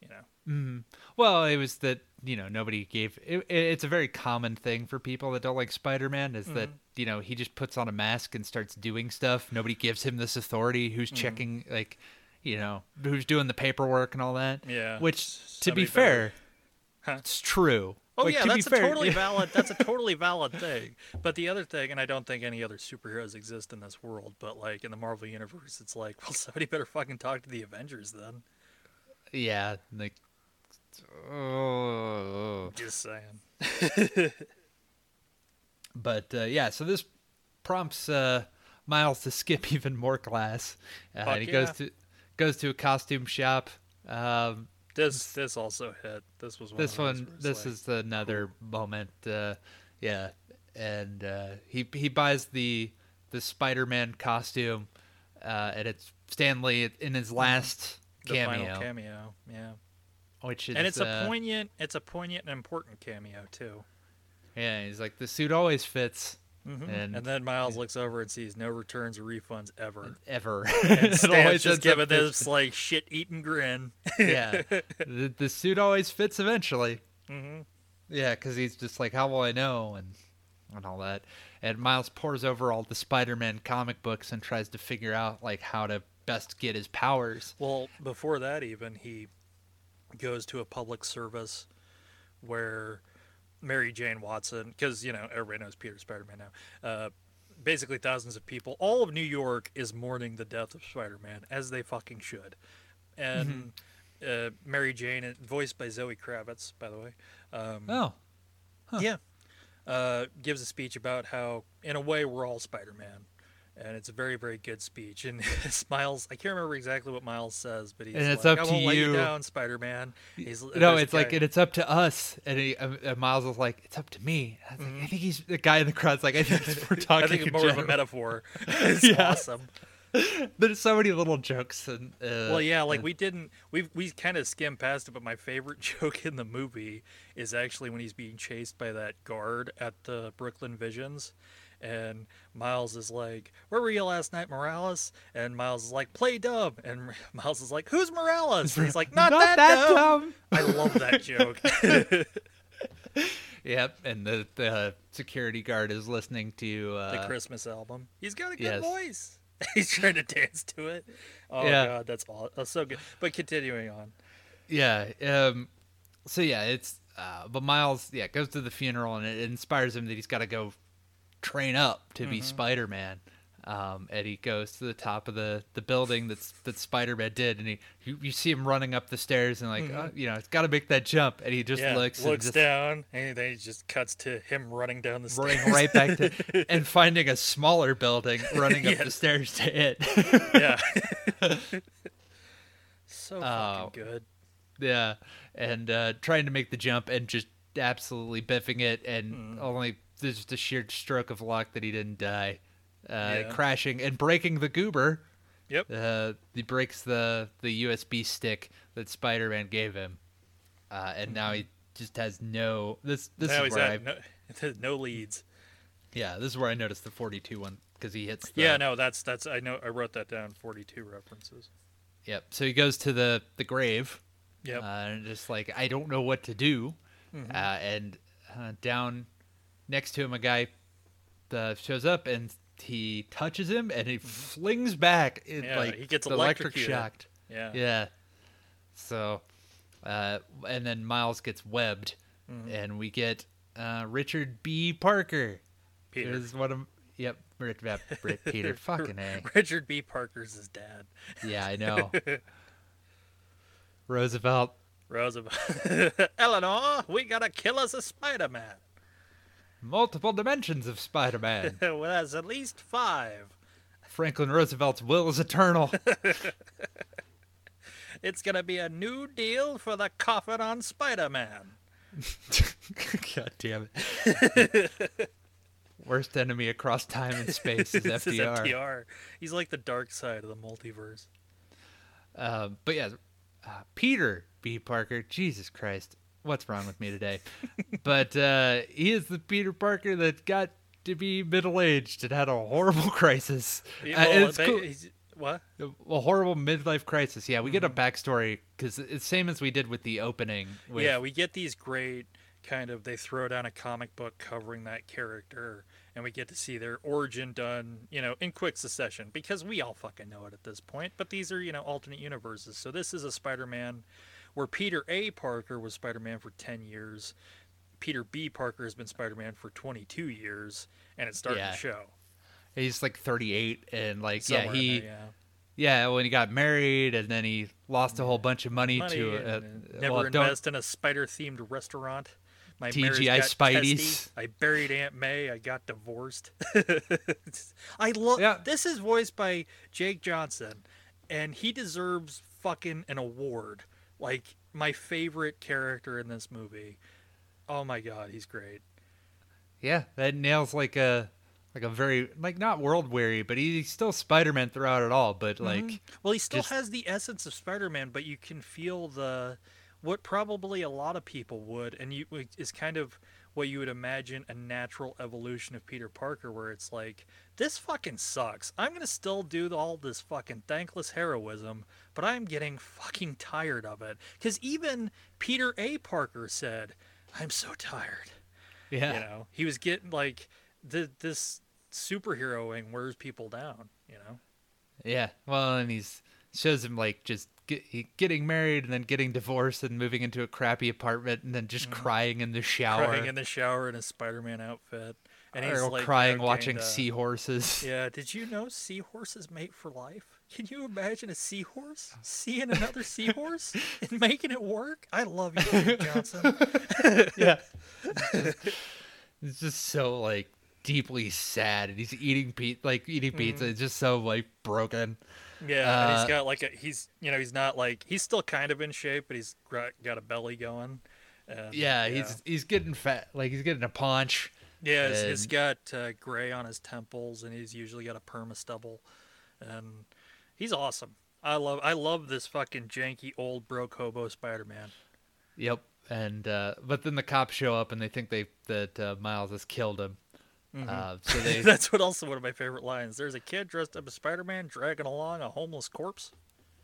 you know. Mhm. Well, it was that you know nobody gave. It, it's a very common thing for people that don't like Spider-Man is that Mm-hmm. you know he just puts on a mask and starts doing stuff. Nobody gives him this authority. Who's Mm-hmm. checking like, you know, who's doing the paperwork and all that. Yeah, Which, to be better- fair, Huh? it's true. Oh Like, yeah, to be that's a fair- totally valid. That's a (laughs) totally valid thing. But the other thing, and I don't think any other superheroes exist in this world, but like in the Marvel universe, it's like, (laughs) well, somebody better fucking talk to the Avengers then. Yeah, like. Oh. Just saying. (laughs) But uh, yeah, so this prompts uh, Miles to skip (laughs) even more class, uh, and he goes to goes to a costume shop. Um, This this also hit. This was one this one, this like, is another moment. Uh, yeah, and uh, he he buys the the Spider-Man costume, uh, and it's Stan Lee in his last cameo, final cameo. Yeah, which is and it's a uh, poignant, it's a poignant and important cameo too. Yeah, he's like the suit always fits, Mhm. And- And, then Miles looks over and sees no returns or refunds ever. ever. (laughs) (laughs) And Stan's always just giving this like shit-eating grin. (laughs) yeah, the, the suit always fits eventually. hmm Yeah, because he's just like, how will I know, and and all that. And Miles pores over all the Spider-Man comic books and tries to figure out like how to best get his powers. Well, before that, even he goes to a public service where Mary Jane Watson, because you know everybody knows Peter Spider-Man now. Uh, basically, thousands of people, all of New York is mourning the death of Spider-Man, as they fucking should. And uh, Mary Jane, voiced by Zoe Kravitz, by the way. Um, Oh, Yeah. Uh, gives a speech about how, in a way, we're all Spider Man. And it's a very, very good speech. And (laughs) Miles, I can't remember exactly what Miles says, but he's And it's like, up I to won't let you you." down, Spider Man. He's no, it's like and it's up to us. And, he, uh, and Miles is like, it's up to me. I, like, I think he's the guy in the crowd's like, I think (laughs) we're talking. Mm-hmm. I think it's more of a metaphor. (laughs) It's Yeah. awesome. There's so many little jokes and. Uh, Well, yeah, like we didn't, we we kind of skimmed past it, but my favorite joke in the movie is actually when he's being chased by that guard at the Brooklyn Visions, and Miles is like, "Where were you last night, Morales?" And Miles is like, "Play dumb," and (laughs) Miles is like, "Who's Morales?" And he's like, "Not, not that, that dumb." dumb. I love that joke. (laughs) Yep, and the the security guard is listening to uh, the Christmas album. He's got a good yes. voice. (laughs) He's trying to dance to it. Oh Yeah. god, that's all. That's so good. But continuing on. Yeah. Um. So yeah, it's. Uh, but Miles, yeah, goes to the funeral and it inspires him that he's got to go train up to be Spider Man. Um, and he goes to the top of the, the building that's that Spider Man did, and he you, you see him running up the stairs and like oh, you know it's got to make that jump, and he just yeah, looks looks and just down, and then he just cuts to him running down the stairs. running right back to (laughs) and finding a smaller building, running up the stairs to it. yeah. (laughs) so fucking good. Yeah, and uh, trying to make the jump and just absolutely biffing it, and Hmm. only just a sheer stroke of luck that he didn't die, uh, Yeah. crashing and breaking the goober. Yep. Uh, he breaks the the USB stick that Spider-Man gave him, uh, and now he just has no. This this now is where I no, (laughs) no leads. yeah this is where I noticed the 42 one because he hits. The, Yeah, no, that's that's I know I wrote that down. Forty-two references. Yep. So he goes to the the grave. Yep. Uh, and just like I don't know what to do, Mm-hmm. uh, and uh, down next to him a guy uh, shows up and he touches him and he flings back. Mm-hmm. Yeah, like he gets electric shocked. yeah. Yeah. So, uh, and then Miles gets webbed, Mm-hmm. and we get uh, Richard B. Parker. Peter. Is one of yep, Rich, yep, Rich Peter. (laughs) Fucking a. Richard B. Parker's his dad. Yeah, I know. (laughs) Roosevelt. Roosevelt. (laughs) Eleanor, we gotta kill us a Spider-Man. Multiple dimensions of Spider-Man. (laughs) well, there's at least five. Franklin Roosevelt's will is eternal. (laughs) It's gonna be a new deal for the coffin on Spider-Man. (laughs) God damn it. Worst enemy across time and space is FDR. FDR. He's like the dark side of the multiverse. Uh, but yeah, uh, Peter B. Parker. Jesus Christ, what's wrong with me today? but uh, he is the Peter Parker that got to be middle aged and had a horrible (laughs) crisis. Yeah, Uh, well, it's they- cool. he's- what? a horrible midlife crisis. Yeah, we get a Mm-hmm. backstory because it's same as we did with the opening. With, yeah, we get these great kind of they throw down a comic book covering that character, and we get to see their origin done, you know, in quick succession because we all fucking know it at this point. But these are you know alternate universes. So this is a Spider-Man where Peter A. Parker was Spider-Man for ten years. Peter B. Parker has been Spider-Man for 22 years, and it's starting Yeah. to show. he's like 38 and like Somewhere yeah he there, yeah. yeah when he got married and then he lost a whole bunch of money, money to uh, uh, never well, invest in a spider themed restaurant. My TGI Spideys. I buried Aunt May. I got divorced. (laughs) I love. Yeah. This is voiced by Jake Johnson, and he deserves fucking an award. Like my favorite character in this movie. Oh my god, he's great. yeah that nails like a like a very like not world weary but he's still Spider-Man throughout it all. But like Mhm. well, he still just- has the essence of Spider-Man, but you can feel the what probably a lot of people would, and you is kind of what you would imagine a natural evolution of Peter Parker, where it's like this fucking sucks. I'm gonna still do all this fucking thankless heroism, but I'm getting fucking tired of it. Because even Peter A. Parker said, "I'm so tired." yeah You know, he was getting like the this superheroing wears people down. You know. Yeah, well, and he's shows him like just get, getting married and then getting divorced and moving into a crappy apartment and then just crying in the shower, crying in the shower in a Spider-Man outfit, and he's like crying you know, watching uh, seahorses. (laughs) Yeah, did you know seahorses mate for life? Can you imagine a seahorse (laughs) seeing another seahorse and making it work? I love you, (laughs) Johnson. yeah, it's just so like deeply sad, and he's eating pe- like eating pizza. Mm-hmm. It's just so like broken. Yeah, and Uh, he's got like a he's you know he's not like he's still kind of in shape, but he's got, got a belly going. And, Yeah, he's he's getting fat, like he's getting a paunch. Yeah, he's, he's And- got uh, gray on his temples, and he's usually got a perma stubble, and he's awesome. I love I love this fucking janky old broke hobo Spider Man. Yep, and uh, but then the cops show up and they think they that uh, Miles has killed him. Mm-hmm. Uh, so they (laughs) That's what also one of my favorite lines. There's a kid dressed up as Spider Man dragging along a homeless corpse.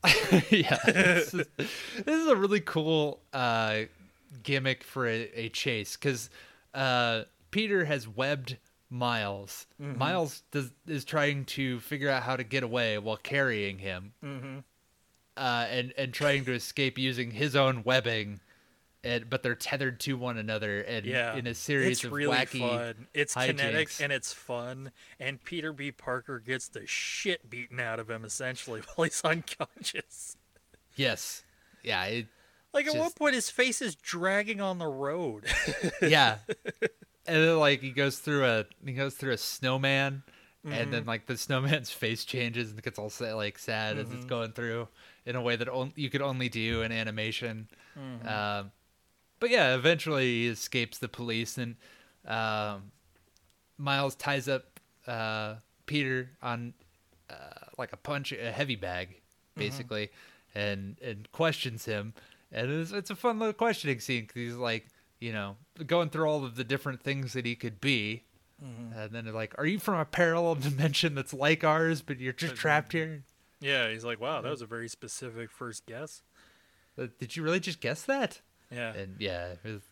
(laughs) yeah, (laughs) this is, this is a really cool uh, gimmick for a, a chase because uh, Peter has webbed Miles. Mm-hmm. Miles does, is trying to figure out how to get away while carrying him, Mm-hmm. uh, and and trying to escape using his own webbing. And, but they're tethered to one another, and Yeah, in a series it's of really wacky. fun. It's kinetic and it's fun. And Peter B. Parker gets the shit beaten out of him essentially (laughs) while he's unconscious. Yes, yeah, it, Like at one point, his face is dragging on the road. (laughs) yeah and then like he goes through a he goes through a snowman and Mm-hmm. then like the snowman's (laughs) face changes and gets all like sad as Mm-hmm. it's going through in a way that on- you could only do in animation Mm-hmm. um, but yeah eventually he escapes the police and um, miles ties up uh, peter on uh, like a punch a heavy bag Mm-hmm. basically and and questions him and it's, it's a fun little questioning scene because he's like you know going through all of the different things that he could be Mm-hmm. and then they're like are you from a parallel (laughs) dimension that's like ours but you're just trapped here yeah, he's like, wow, that was a very specific first guess. Uh, did you really just guess that Yeah. and yeah it was,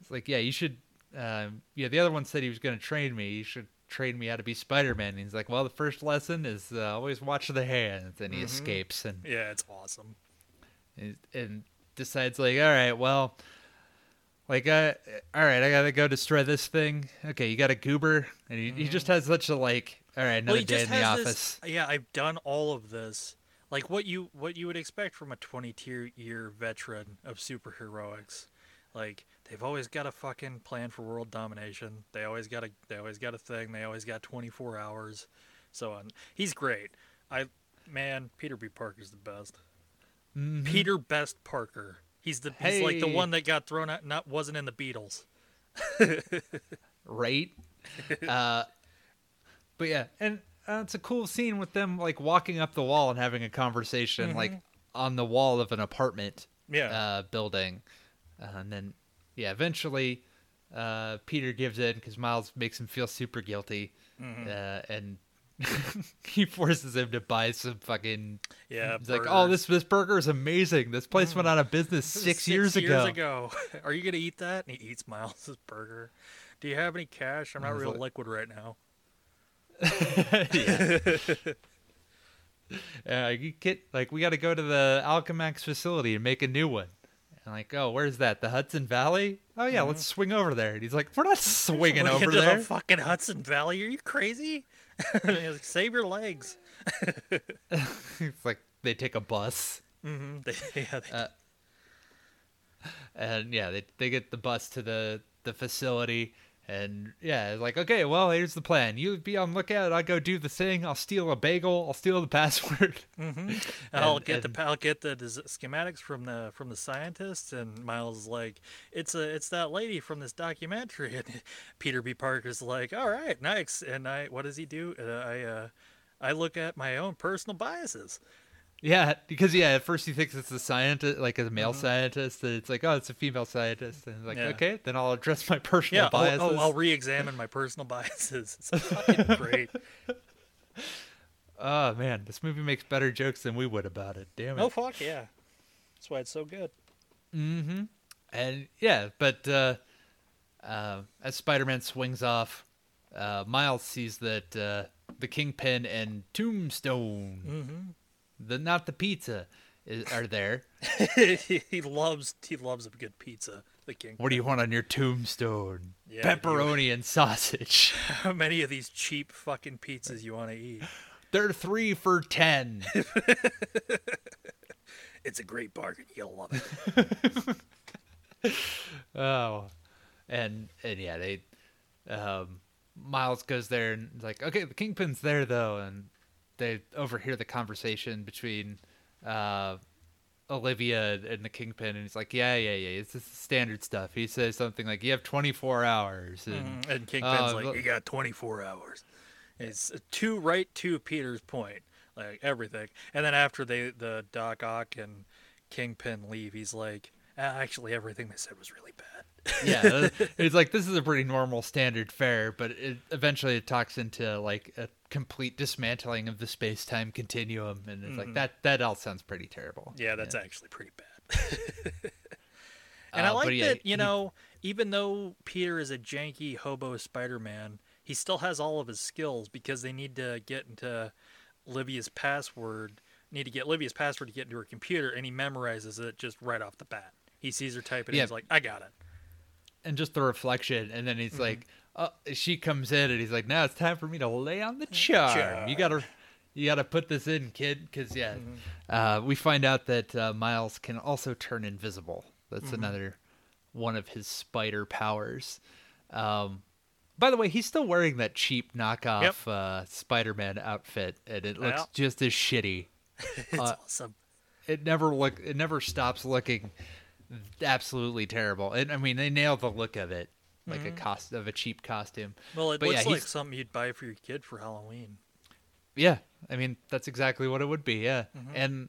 it's like yeah you should um, yeah the other one said he was going to train me you should train me how to be spider-man and he's like well the first lesson is uh, always watch the hands and he Mhm. escapes and Yeah, it's awesome. and, and decides like, all right, well, like, uh, all right, I gotta go destroy this thing. Okay, you got a goober, and he, he just has such a like, all right, another Mm-hmm. Well, day in the office. this. Yeah, I've done all of this. Like what you what you would expect from a 22 year veteran of superheroics. Like they've always got a fucking plan for world domination. They always got a they always got a thing. They always got 24 hours. So on. He's great. I man, Peter B. Parker's the best. Mhm. Peter Best Parker. He's the he's like the one that got thrown out. Not wasn't in the Beatles. (laughs) right? (laughs) uh, but yeah, and uh, it's a cool scene with them like walking up the wall and having a conversation, like on the wall of an apartment Yeah. uh, building, uh, and then yeah, eventually uh, Peter gives in because Miles makes him feel super guilty, Mhm. uh, and (laughs) he forces him to buy some fucking. Yeah, He's like, "Oh, this this burger is amazing. This place went out of business is six, years, ago." ago. (laughs) Are you gonna eat that? And he eats Miles's burger. Do you have any cash? I'm not real like- liquid right now. (laughs) yeah. Uh, you get like we got to go to the Alchemax facility and make a new one. And like, oh, where's that? The Hudson Valley? Oh yeah, let's swing over there. And he's like, we're not (laughs) swinging over there. the fucking Hudson Valley. Are you crazy? (laughs) He's like, Save your legs. it's like they take a bus, Mm-hmm. They, yeah, they, Uh, and yeah, they they get the bus to the the facility. And yeah, it's like okay, well, here's the plan. You be on lookout. I'll go do the thing. I'll steal a bagel. I'll steal the (laughs) password. hmm (laughs) I'll get and- the I'll get the schematics from the from the scientist, and Miles is like, "It's a it's that lady from this documentary." (laughs) And Peter B. Parker's like, "All right, nice." And I, what does he do? Uh, I uh, I look at my own personal biases. Yeah, because yeah, at first he thinks it's a scientist, like a male scientist, and it's like, oh, it's a female scientist, and like, Yeah. okay, then I'll address my (laughs) personal Yeah, biases. oh, I'll re-examine my personal (laughs) biases. It's fucking great. (laughs) oh man, this movie makes better jokes than we would about it. Damn it. Oh fuck yeah, that's why it's so good. Mm-hmm. And yeah, but uh, uh, as Spider-Man swings off, uh, Miles sees that uh, the Kingpin and Tombstone, Mm-hmm. The not the pizza, is, are there. (laughs) he, loves he loves a good pizza. The king. What do you want on your tombstone? Yeah, Pepperoni and sausage. (laughs) How many of these cheap fucking pizzas you want to eat? They're three for ten. (laughs) It's a great bargain. You'll love it. Oh, and and yeah, they, um, Miles goes there and is like, okay, the Kingpin's there though, and they overhear the conversation between, uh, Olivia and the Kingpin, and he's like, yeah, yeah, yeah, it's just standard stuff. He says something like, you have 24 hours, and Mhm. And Kingpin's Uh, like, you got 24 hours. It's too right to Peter's point, like everything. And then after they the Doc Ock and Kingpin leave, he's like, "Ah, actually, everything they said was really bad. yeah, (laughs) it's like this is a pretty normal standard fare, but it eventually it talks into like a complete dismantling of the space time continuum, and it's like that that all sounds pretty terrible. Yeah, that's actually pretty bad. (laughs) and I Uh, like yeah, that, you he- know, even though Peter is a janky hobo Spider Man, he still has all of his skills because they need to get into Livia's password, need to get Livia's password to get into her computer, and he memorizes it just right off the bat. He sees her type it, Yeah. and he's like, I got it. and just the reflection, and then he's Mm-hmm. like, uh, she comes in, and he's like, now it's time for me to lay on the charm. You gotta, you gotta put this in, kid, because yeah, Mm-hmm. uh, we find out that uh, Miles can also turn invisible. That's Mm-hmm. another one of his spider powers. Um, by the way, he's still wearing that cheap knockoff Yep. uh, Spider-Man outfit, and it looks Yeah. just as shitty. (laughs) It's Uh, awesome. It never look, it never stops looking absolutely terrible. And I mean, they nailed the look of it, like a cost of a cheap costume. Well, it but looks yeah, like something you'd buy for your kid for Halloween. Yeah, I mean that's exactly what it would be. Yeah, Mm-hmm. and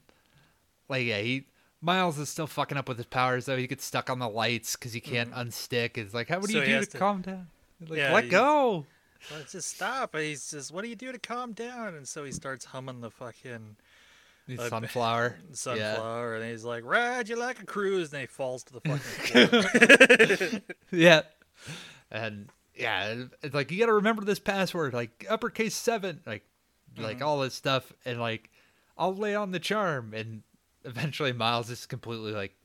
like yeah, he Miles is still fucking up with his powers though. He gets stuck on the lights because he can't unstick. It's like, how what do Mm-hmm. So you do to, to- calm down? Like, Yeah, let go. Let's just stop. And he's just, what do you do to calm down? And so he starts humming the fucking Uh, sunflower. (laughs) Yeah. sunflower, and he's like, "Ride you like a cruise," and he falls to the (laughs) fucking floor. (laughs) yeah, and yeah, it's like you got to remember this password, like uppercase seven, like Mm-hmm. like all this stuff, and like I'll lay on the charm, and eventually Miles is completely like,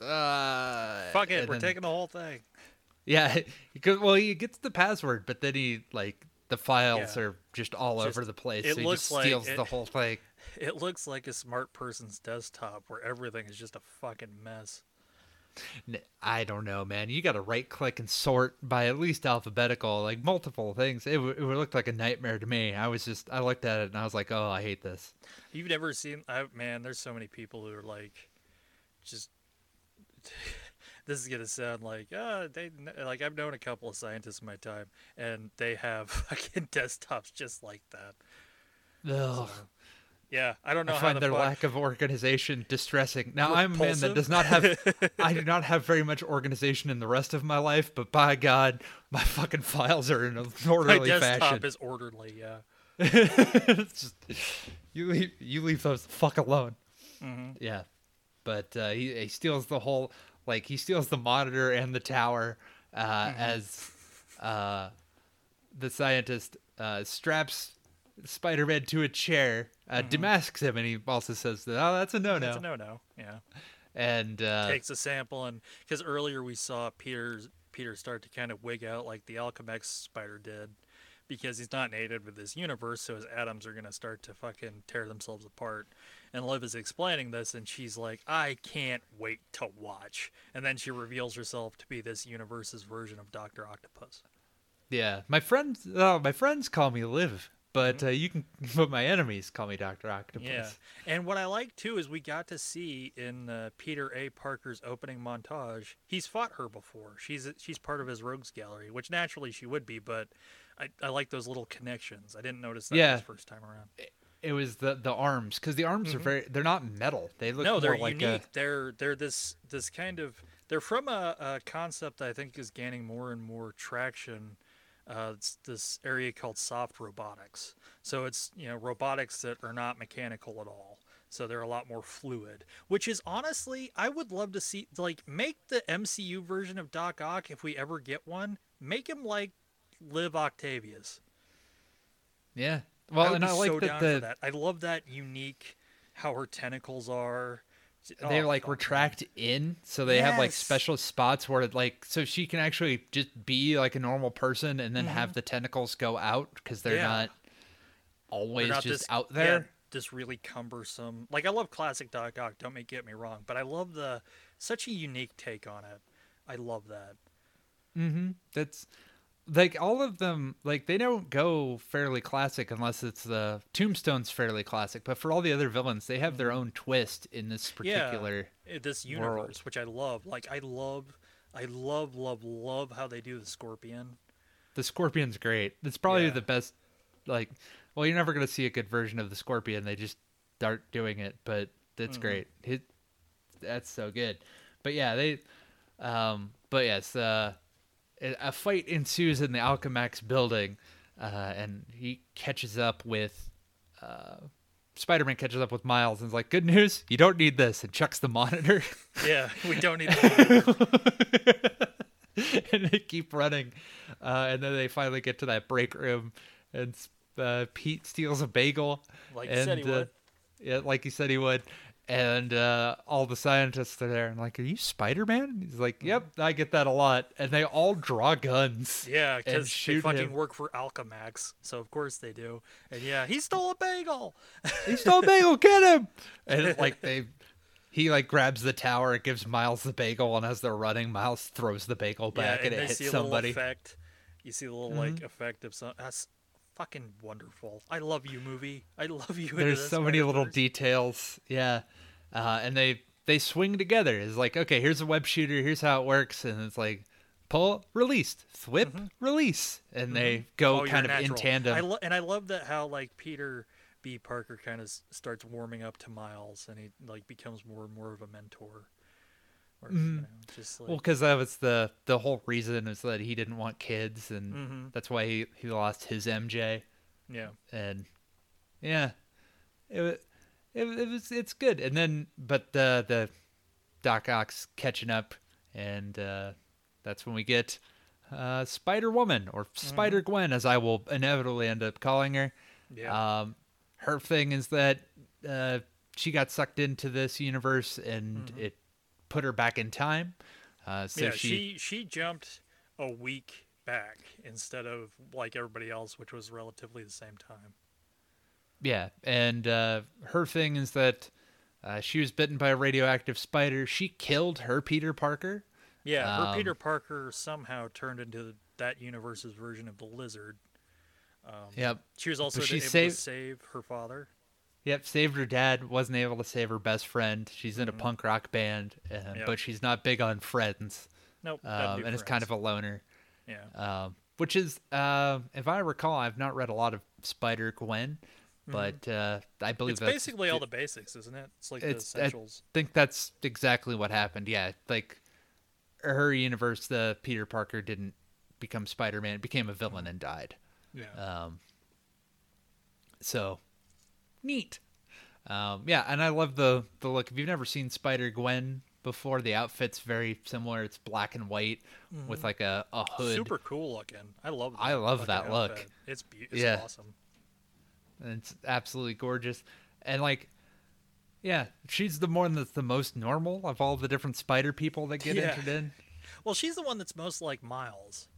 uh, Fuck it, we're then- taking the whole thing. Yeah, (laughs) because well, he gets the password, but then he like the files Yeah. are just all Just- over the place. it so he looks like steals it- the whole thing. (laughs) It looks like a smart person's desktop where everything is just a fucking mess. I don't know, man. You got to right click and sort by at least alphabetical, like multiple things. It, w- it looked like a nightmare to me. I was just, I looked at it and I was like, oh, I hate this. You've never seen, I, man. There's so many people who are like, just. (laughs) this is gonna sound like, uh, they like I've known a couple of scientists in my time, and they have (laughs) fucking desktops just like that. Ugh. Yeah, I don't know I how find the their fuck- lack of organization distressing. Now I'm a man that does not have (laughs) I do not have very much organization in the rest of my life, but by God, my fucking files are in an orderly my desktop fashion. is orderly. Yeah. (laughs) It's just- you leave you leave those the fuck alone. hmm Yeah, but uh, he he steals the whole like he steals the monitor and the tower uh, Mm-hmm. as uh, the scientist uh, straps Spider-Man to a chair, uh, and he also says that oh that's a no no. That's a no, no. Yeah. and uh, Takes a sample and because earlier we saw Peter's Peter start to kind of wig out like the Alchemax spider did. Because he's not native with this universe, so his atoms are gonna start to fucking tear themselves apart. And Liv is explaining this, and she's like, "I can't wait to watch." And then she reveals herself to be this universe's version of Doctor Octopus. yeah, my friends oh my friends call me Liv, but uh, you can (laughs) but my enemies call me Doctor Octopus. Mm-hmm. Yeah, and what I like too is we got to see in uh, Peter A. Parker's opening montage, he's fought her before. She's she's part of his rogues gallery, which naturally she would be, but I, I like those little connections. I didn't notice that Yeah. first time around. It was the the arms because the arms are very they're not metal. They look Mm-hmm. no, more they're like unique. a They're they're this this kind of they're from a, a concept that I think is gaining more and more traction. Uh, it's this area called soft robotics. So it's you know robotics that are not mechanical at all. So they're a lot more fluid, which is honestly I would love to see like make the MCU version of Doc Ock if we ever get one. Make him like Liv Octavius. yeah. Well, would and I like so that the that. I love that unique how her tentacles are. They Oh, like fuck, man. retract in so they have like special spots where it like so she can actually just be like a normal person and then have the tentacles go out because they're Mm-hmm. Yeah. not always They're not just this, out yeah, there this really cumbersome. Like I love classic Doc Ock. Don't make get me wrong, but I love the such a unique take on it. I love that. mm-hmm that's like all of them like they don't go fairly classic unless it's the tombstone's fairly classic but for all the other villains they have their own twist in this Mm-hmm. Yeah. particular Uh, This World. universe, which I love. Like I love, I love, love, love how they do the Scorpion. the scorpion's great it's probably Yeah. the best like well you're never going to see a good version of the scorpion they just start doing it but that's Mhm. great it, that's so good but yeah they um but yes uh a fight ensues in the alchemax building uh and he catches up with uh spider-man catches up with miles and is like good news you don't need this and chucks the monitor (laughs) Yeah, we don't need. The (laughs) and they keep running, uh, and then they finally get to that break room, and uh, Pete steals a bagel, Like he and said he uh, would. yeah, like he said he would, and uh, all the scientists are there, and like, are you Spider Man? He's like, yep, I get that a lot, and they all draw guns. yeah, because they fucking him. work for Alchemax, so of course they do. And yeah, he stole a bagel. (laughs) he stole a bagel, get him! And (laughs) like they. He like grabs the tower, it gives Miles the bagel, and as they're running, Miles throws the bagel back, yeah, and, and, it hits somebody. You see the little like effect of some. That's fucking wonderful. I love you, movie. I love you. There's so many little details. Yeah. Uh, and they they swing together. It's like, okay, here's a web shooter, here's how it works, and it's like pull, released, thwip, release. And they go Oh, kind of in tandem. I lo- and I love that how like Peter B. Parker kind of starts warming up to Miles, and he like becomes more and more of a mentor. Or, you know, just like well, because that was the the whole reason is that he didn't want kids, and Mhm. that's why he, he lost his MJ. yeah, and yeah, it wa- it, it was it's good. And then but the the Doc Ock's catching up, and uh, that's when we get uh, Spider Woman or Spider Gwen, as I will inevitably end up calling her. yeah. Um, her thing is that uh, she got sucked into this universe, and it put her back in time. Uh, so yeah, she, she she jumped a week back instead of like everybody else, which was relatively the same time. Yeah, and uh, her thing is that uh, she was bitten by a radioactive spider. She killed her Peter Parker. Yeah, her Um, Peter Parker somehow turned into that universe's version of the Lizard. Um, Yep. She was also able saved- to save her father. Yep, saved her dad. Wasn't able to save her best friend. She's in a punk rock band, uh, Yep. but she's not big on friends, Nope. um, and is kind of a loner. yeah. Um, which is, uh, if I recall, I've not read a lot of Spider Gwen, but uh, I believe It's that's basically all the basics, isn't it? It's like It's- the I- essentials. think that's exactly what happened. Yeah, like her universe, the Peter Parker didn't become Spider Man, became a villain and died. yeah. Um, so neat. Um, yeah, and I love the the look. If you've never seen Spider Gwen before, the outfit's very similar. It's black and white with like a, a hood. Mm-hmm. Super cool looking. I love. I love that look. outfit. It's beautiful. Yeah. awesome. and it's absolutely gorgeous. And like, yeah, she's the one that's the most normal of all the different spider people that get (laughs) Yeah. entered in. Well, she's the one that's most like Miles.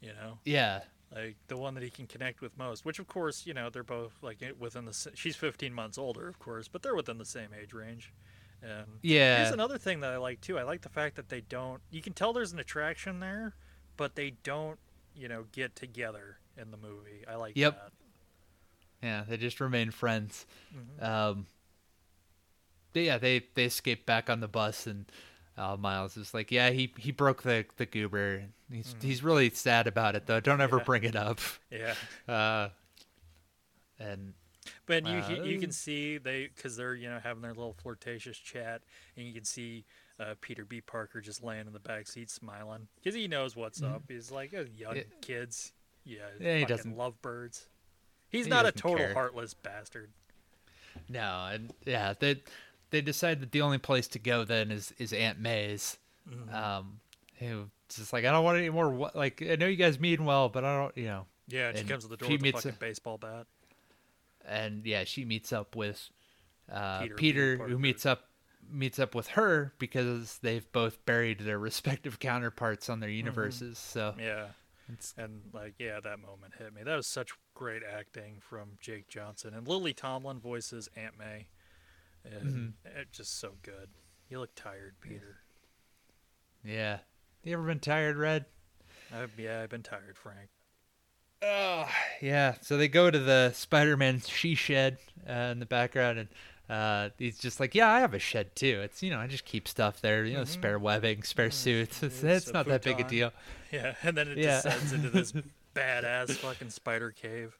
You know, Yeah, like the one that he can connect with most. Which, of course, you know, they're both like within the. She's 15 months older, of course, but they're within the same age range. And yeah, here's another thing that I like too. I like the fact that they don't. You can tell there's an attraction there, but they don't. You know, get together in the movie. I like Yep. that. yeah. They just remain friends. Mhm. Um, yeah, they they escape back on the bus, and uh, Miles is like, "Yeah, he he broke the the goober. He's he's really sad about it though. Don't ever Mm. Yeah. bring it up." (laughs) Yeah. Uh, and But you you- you Uh, can see they because they're you know having their little flirtatious chat, and you can see uh, Peter B. Parker just laying in the back seat smiling because he knows what's up. He's like oh, young. Yeah. kids, yeah, Yeah, he doesn't- lovebirds. He's he not a total care. heartless bastard. no, and yeah, they they decide that the only place to go then is is Aunt May's. Mm-hmm. Um, who's just like, I don't want any more. Like, I know you guys mean well, but I don't, you know. Yeah, and she comes to the door with a fucking a- baseball bat. and yeah, she meets up with uh, Peter Peter, who meets up meets up with her because they've both buried their respective counterparts on their universes. So Yeah, it's and like yeah, that moment hit me. That was such great acting from Jake Johnson and Lily Tomlin voices Aunt May, and Mm-hmm. it just so good. You look tired, Peter. yeah. You ever been tired, Red? I've, yeah, I've been tired, Frank. Oh, yeah. So they go to the Spider-Man she shed uh, in the background, and uh, he's just like, "Yeah, I have a shed too. It's you know, I just keep stuff there. You know, spare webbing, spare suits. It's, Mm-hmm. (laughs) It's it's not that big a deal." Yeah, and then it Yeah. descends into this (laughs) badass fucking spider cave.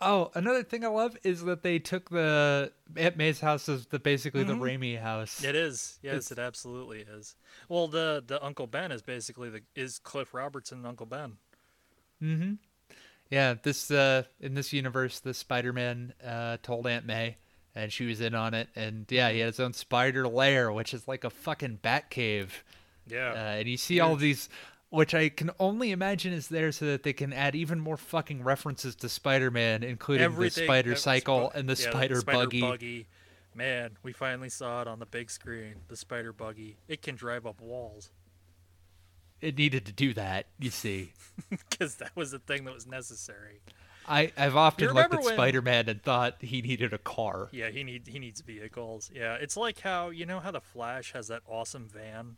Oh, another thing I love is that they took the Aunt May's house as the basically Mhm. the Raimi house. It is. Yes, It's- it absolutely is. Well, the the Uncle Ben is basically the is Cliff Robertson Uncle Ben. Mm-hmm. Yeah, this uh in this universe, the Spider-Man uh told Aunt May, and she was in on it, and yeah, he had his own spider lair, which is like a fucking bat cave. Yeah. Uh, and you see all these, which I can only imagine is there so that they can add even more fucking references to Spider-Man, including Everything. the spider cycle and the yeah, spider, buggy. buggy. Man, we finally saw it on the big screen. The spider buggy. It can drive up walls It needed to do that, you see. (laughs) because that was the thing that was necessary. I, I've often looked at when- Spider-Man and thought he needed a car. Yeah, he need he needs vehicles. Yeah, it's like how you know how the Flash has that awesome van.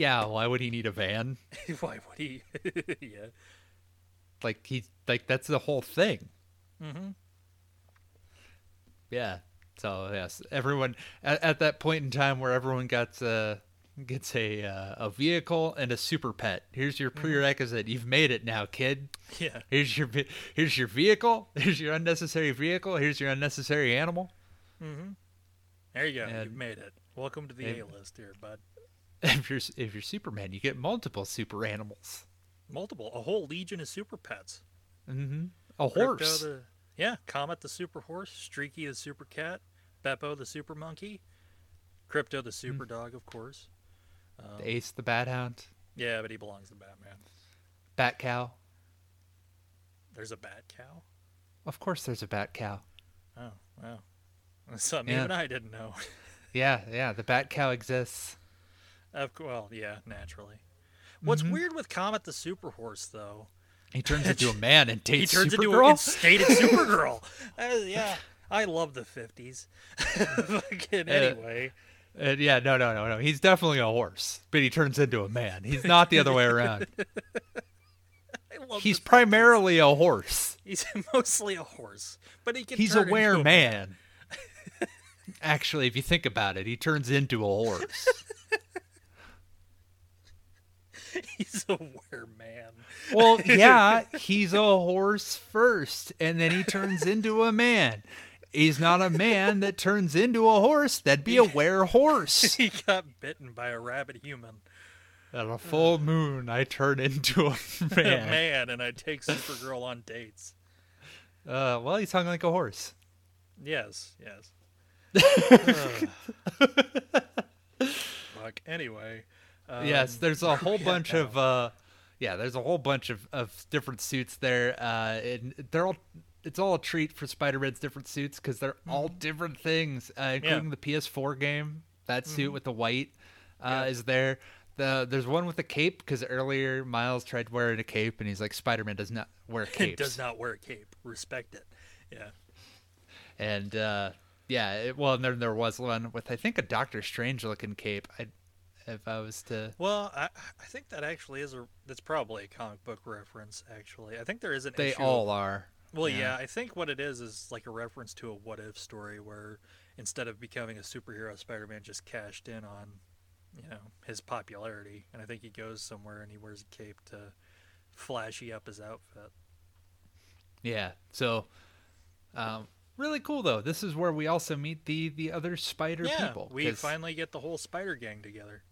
Yeah, why would he need a van? (laughs) Why would he? (laughs) yeah. Like he, like that's the whole thing. Mm-hmm. Yeah. So yes, everyone at, at that point in time where everyone gets uh gets a uh, a vehicle and a super pet. Here's your prerequisite. You've made it now, kid. Yeah. Here's your here's your vehicle. (laughs) Here's your unnecessary vehicle. Here's your unnecessary animal. Mm-hmm. There you go. And- You've made it. Welcome to the A list here, bud. (laughs) If you're if you're Superman, you get multiple super animals. Multiple, a whole legion of super pets. Mm-hmm. A Krypto horse. the, yeah, Comet the super horse, Streaky the super cat, Beppo the super monkey, Krypto the super dog, of course. Um, The Ace the Bat Hound. yeah, but he belongs to Batman. Bat Cow. There's a bat cow. Of course, there's a Bat Cow. Oh, wow. That's (laughs) something Yeah. even I didn't know. (laughs) Yeah, yeah. The Bat Cow exists. Of course, well, yeah, naturally. What's Mm-hmm. weird with Comet the super horse, though, He turns (laughs) into a man and dates he turns into Supergirl. a instated (laughs) Supergirl. Uh, yeah, I love the '50s. (laughs) Fucking anyway, Uh, yeah, no, no, no, no. He's definitely a horse, but he turns into a man. He's not the other way around. He's primarily a horse. He's mostly a horse, but he can. He's a were into man. Actually, if you think about it, he turns into a horse. (laughs) He's a wereman. Well, (laughs) yeah, he's a horse first, and then he turns into a man. He's not a man that turns into a horse. That'd be a (laughs) were horse. he got bitten by a rabid human. At a full moon, I turn into a A man. man, and I take Supergirl on dates. Uh, well, he's hung like a horse. Yes, yes. Ugh. Fuck. Anyway. Um, yes, there's a whole (laughs) yeah, bunch of uh, yeah, there's a whole bunch of, of different suits there. Uh, and they're all it's all a treat for Spider-Man's different suits because they're all different things, uh, including the PS4 game. That suit with the white uh, Yeah. is there. The there's one with a cape because earlier Miles tried wearing a cape and he's like Spider-Man does not wear (laughs) capes. does not wear a cape. Respect it. Yeah. And uh, yeah, it, well, and then there was one with I think a Doctor Strange looking cape. I, if I was to, Well, I, I think that actually is a. That's probably a comic book reference. Actually, I think there is an. they issue all are. Well, yeah. yeah. I think what it is is like a reference to a what if story where instead of becoming a superhero, Spider-Man just cashed in on, you know, his popularity, and I think he goes somewhere and he wears a cape to flashy up his outfit. Yeah. So, um, really cool though. This is where we also meet the the other spider yeah, people. we finally get the whole Spider Gang together.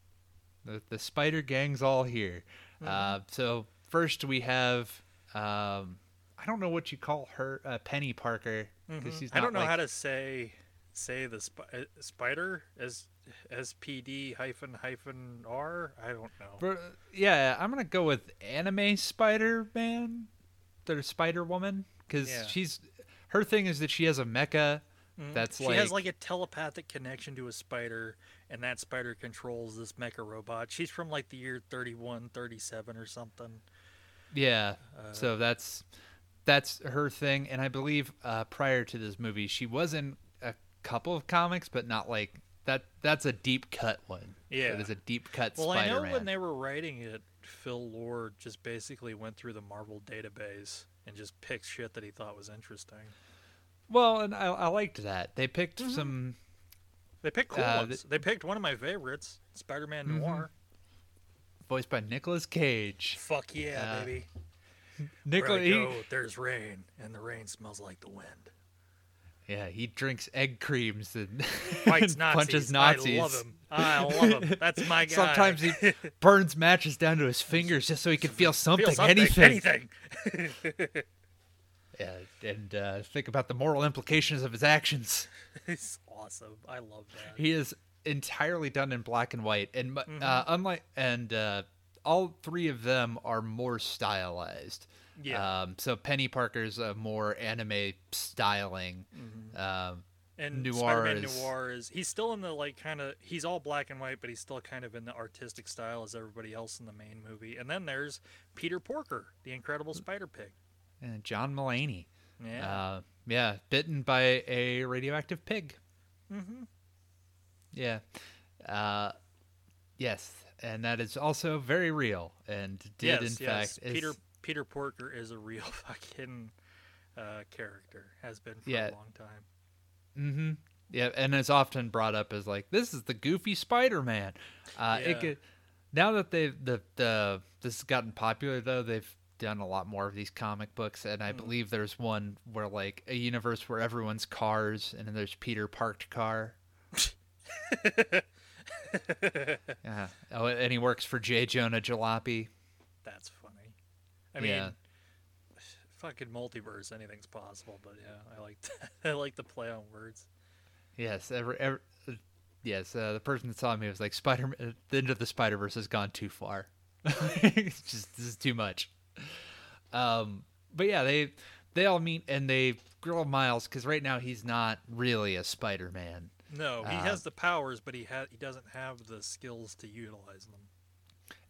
The, the spider gang's all here. Mm-hmm. Uh, so first we have um, I don't know what you call her, uh, Peni Parker, because Mhm. she's. I don't know not how to say say the sp- uh, spider as S P D hyphen hyphen R. I don't know. Bro- yeah, I'm gonna go with anime Spider Man, the Spider Woman, because Yeah. she's her thing is that she has a mecha. Mhm. That's she like, has like a telepathic connection to a spider and that spider controls this mecha robot she's from like the year 31 37 or something yeah. Uh, so that's that's her thing, and I believe uh, prior to this movie, she was in a couple of comics, but not like that. That's a deep cut one. Yeah. it is a deep cut well i know when they were writing it phil lord just basically went through the marvel database and just picked shit that he thought was interesting Well, and I, I liked that they picked Mm-hmm. some. They picked cool Uh, ones they picked one of my favorites spider-man Mhm. noir Voiced by Nicolas Cage. fuck yeah Uh, baby (laughs) Nicolas, he, go, there's rain and the rain smells like the wind yeah, he drinks egg creams and (laughs) and Nazis. punches Nazis. I love him. I love him. (laughs) That's my guy. Sometimes he burns matches down to his fingers just so he can feel something, Feel something, anything. anything. Yeah, and uh, think about the moral implications of his actions. Awesome. I love that. He is entirely done in black and white, and Mm-hmm. uh, unlike and uh, all three of them are more stylized. Yeah. Um, so Peni Parker's a more anime styling. Um, and Noir Spider-Man is- Noir is he's still in the like kind of he's all black and white, but he's still kind of in the artistic style as everybody else in the main movie. And then there's Peter Porker, the Incredible Spider Pig. and John Mulaney. Yeah. Uh, yeah, bitten by a radioactive pig. Mm-hmm. Yeah. Uh, yes, and that is also very real and did yes, in yes. fact is- Peter Peter Porker is a real (laughs) fucking uh, character. Has been for Yeah. a long time. Mm-hmm. Yeah, and it's often brought up as like this is the goofy Spider-Man. Uh, Yeah. It could now that they've the the this has gotten popular though they've done a lot more of these comic books and. I believe there's one where like a universe where everyone's cars and then there's Peter parked car. (laughs) yeah. Oh, and he works for J. Jonah Jalopy. That's funny. I mean, Yeah. fucking multiverse, anything's possible. But yeah, I like (laughs) I like the play on words. Yes, every, every yes, uh, the person that saw me was like Spider. The end of the Spider Verse has gone too far. (laughs) it's just this is too much. Um, but yeah, they they all meet and they grill Miles because right now he's not really a Spider Man, No, he Uh, has the powers, but he ha- he doesn't have the skills to utilize them.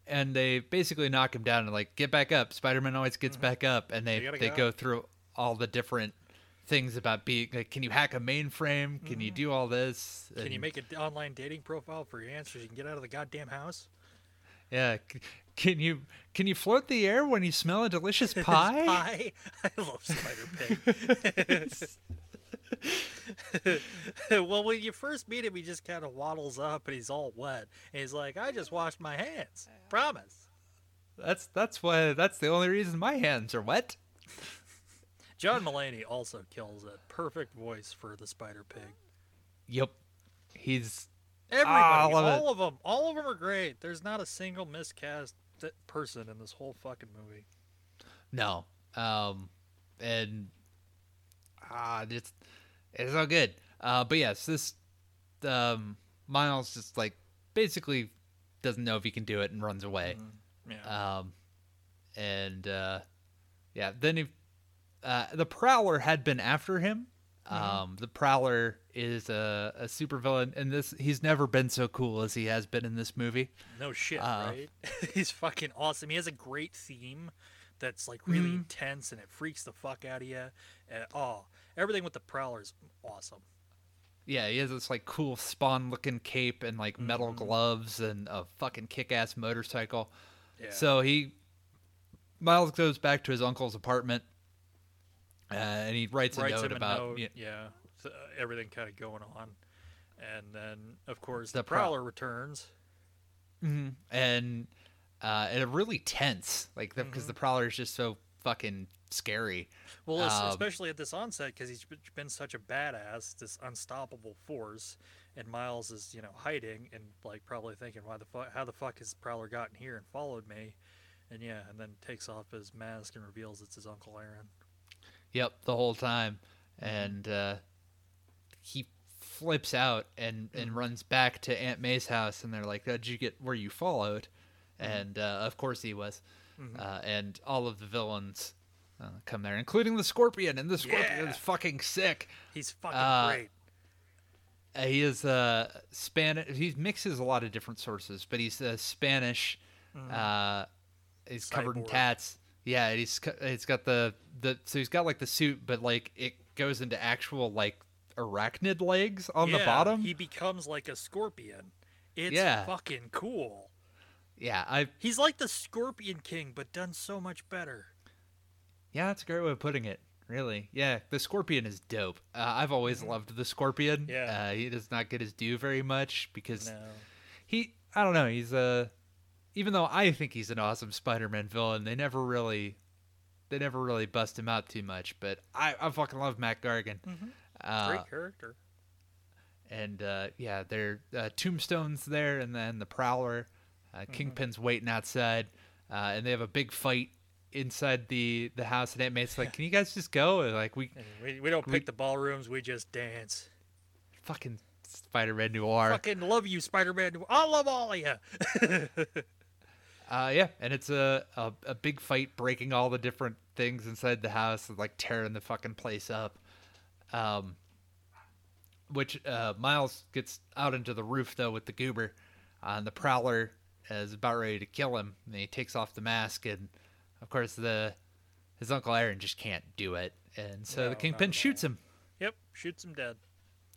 and they basically knock him down and like get back up. Spider Man always gets back up, and they they get go through all the different things about being like, can you hack a mainframe? Can you do all this? Can you make an online dating profile for your answers? You can get out of the goddamn house. Yeah. Can you can you float the air when you smell a delicious (laughs) pie? pie. I love Spider Pig. (laughs) (laughs) well, when you first meet him, he just kind of waddles up and he's all wet. And he's like, "I just washed my hands. Promise." That's that's why that's the only reason my hands are wet. John Mulaney also kills it. Perfect voice for the Spider Pig. Yep. He's Everybody, love it. all of them, all of them are great. There's not a single miscast th- person in this whole fucking movie. no. Um and ah it's it's all good. Uh but yes, this um Miles just like basically doesn't know if he can do it and runs away. Yeah. Um, and uh, yeah, then he, uh, the Prowler had been after him. Um, the Prowler is a, a supervillain, and this he's never been so cool as he has been in this movie. no shit, uh, right? (laughs) He's fucking awesome. He has a great theme that's like really Mhm. intense and it freaks the fuck out of you. And, oh, everything with the Prowler is awesome. Yeah, he has this like cool spawn looking cape and like metal gloves and a fucking kick ass motorcycle. Yeah. So he Miles goes back to his uncle's apartment, uh, and he writes a writes note him a about note, yeah, yeah, so, uh, everything kind of going on, and then of course The the, Prow- Prowler returns. Mhm. and uh, and really tense, like because the Prowler is just so fucking scary. Well, Um, especially at this onset because he's been such a badass, this unstoppable force, and Miles is you know hiding and like probably thinking, why the fuck, how the fuck has Prowler gotten here and followed me? And yeah, and then takes off his mask and reveals it's his Uncle Aaron. Yep, the whole time, and uh, he flips out and and runs back to Aunt May's house, and they're like, "Did you get where you followed?" And uh, of course he was, uh, and all of the villains. Uh, come there, including the Scorpion, and the Scorpion Yeah. is fucking sick. He's fucking Uh, great. Uh, he is uh, Spanish. He mixes a lot of different sources, but he's uh, Spanish. Uh, he's covered in Cyborg. tats. Yeah, he's he's got the the so he's got like the suit, but like it goes into actual like arachnid legs on the Yeah, bottom. he becomes like a scorpion. It's Yeah. fucking cool. Yeah, I He's like the Scorpion King, but done so much better. yeah, that's a great way of putting it. Really, yeah, the Scorpion is dope. Uh, I've always loved the Scorpion. Mm-hmm. Yeah. uh, he does not get his due very much because No. he I don't know, he's a even though I think he's an awesome Spider-Man villain, they never really they never really bust him out too much, but I I fucking love Mac Gargan. Uh, Great character. and uh, yeah, there uh, tombstones there and then the prowler uh, kingpin's waiting outside uh, and they have a big fight inside the the house and Aunt May's like, "Can you guys just go?" And like we we, we don't we- pick the ballrooms, we just dance. fucking Spider-Man noir. Fucking love you, Spider Man. I love all of you. (laughs) Uh, yeah, and it's a, a a big fight, breaking all the different things inside the house, and like tearing the fucking place up. Um, which uh, Miles gets out into the roof though with the goober, uh, and the Prowler is about ready to kill him. And he takes off the mask, and of course the his uncle Aaron just can't do it, and so No, the Kingpin shoots him, yep, shoots him dead.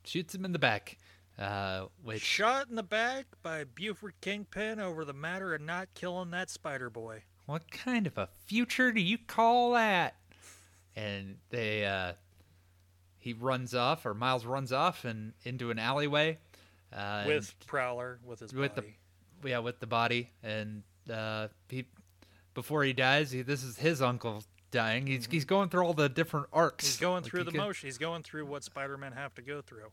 shoots him in the back. Uh, which Shot in the back by Buford Kingpin over the matter of not killing that Spider Boy. what kind of a future do you call that? And they, uh, he runs off, or Miles runs off and into an alleyway, uh, with Prowler, with his with the- body. and, yeah, with the body, and uh, he, before he dies, he, this is his uncle dying. He's he's going through all the different arcs. Mm-hmm. He's going Like, through he the could- motion. He's going through what Spider Man have to go through.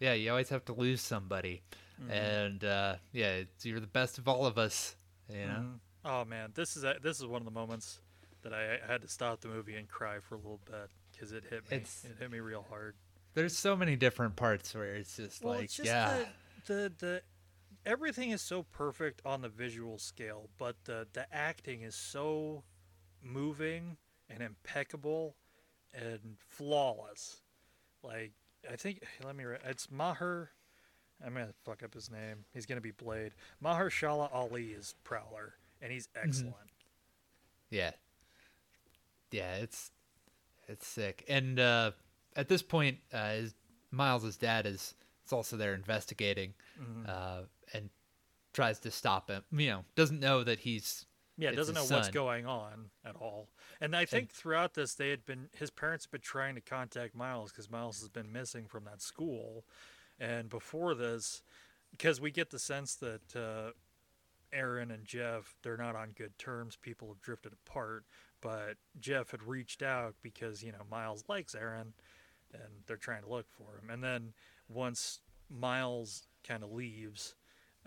Yeah, you always have to lose somebody, Mm-hmm. and uh, yeah, it's, you're the best of all of us. You know. Mhm. Oh man, this is a, this is one of the moments that I, I had to stop the movie and cry for a little bit because it hit me. It's- It hit me real hard. There's so many different parts where it's just Well, like, it's just yeah. the, the the everything is so perfect on the visual scale, but the the acting is so moving and impeccable and flawless. Like I think let me re- it's Maher I'm gonna fuck up his name. He's gonna be Blade. Mahershala Ali is Prowler, and he's Mm-hmm. excellent. Yeah. Yeah, it's it's sick. And uh at this point, uh his, Miles's dad is is also there investigating Mm-hmm. uh and tries to stop him. You know, doesn't know that he's Yeah, It's doesn't know his what's going on at all. And I think throughout this, they had been his parents had been trying to contact Miles because Miles has been missing from that school. And before this, because we get the sense that uh, Aaron and Jeff, they're not on good terms. People have drifted apart, but Jeff had reached out because, you know, Miles likes Aaron and they're trying to look for him. And then once Miles kind of leaves,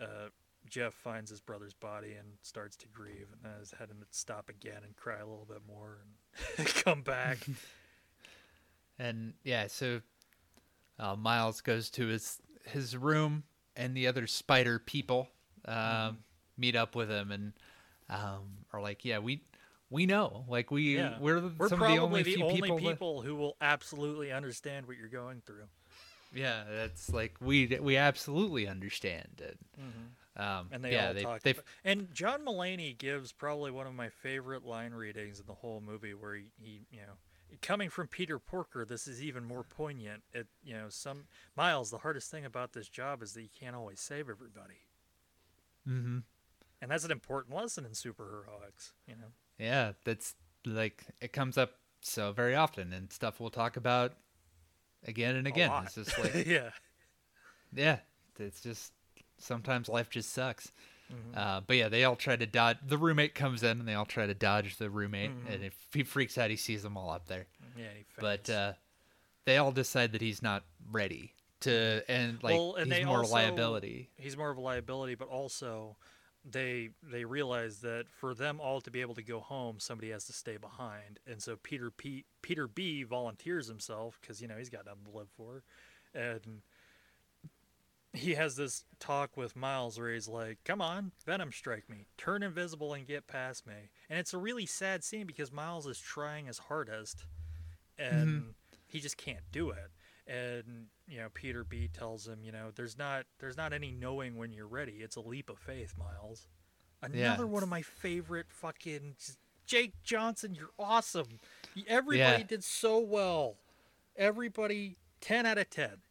uh, Jeff finds his brother's body and starts to grieve and then is heading to stop again and cry a little bit more and (laughs) come back. (laughs) And yeah, so uh, Miles goes to his his room, and the other spider people um, Mm-hmm. meet up with him and um, are like, "Yeah, we we know, like we Yeah. we're, the, We're some probably of the only the few only people, people, that- who will absolutely understand what you're going through. yeah, that's like we we absolutely understand it. Um, And they yeah, all they talk. about- and John Mulaney gives probably one of my favorite line readings in the whole movie, where he, he you know, coming from Peter Porker, this is even more poignant. It, you know, some Miles. The hardest thing about this job is that you can't always save everybody, Mm-hmm. and that's an important lesson in superheroics. You know. yeah, that's like it comes up so very often and stuff we'll talk about again and again. It's just like (laughs) yeah. yeah, it's just sometimes life just sucks. Mhm. Uh, but yeah, they all try to dodge. The roommate comes in and they all try to dodge the roommate, Mhm. and if he freaks out, he sees them all up there. Yeah. He But uh, they all decide that he's not ready to, and like Well, and he's more also- liability. he's more of a liability, but also they they realize that for them all to be able to go home, somebody has to stay behind, and so Peter P, Peter B volunteers himself because you know he's got nothing to live for, and he has this talk with Miles where he's like, "Come on, Venom, strike me, turn invisible and get past me," and it's a really sad scene because Miles is trying his hardest, and mm-hmm. he just can't do it. And you know peter b tells him you know there's not there's not any knowing when you're ready. It's a leap of faith miles. Another Yeah, one of my favorite fucking jake johnson you're awesome. Everybody Yeah. did so well. Everybody 10 out of 10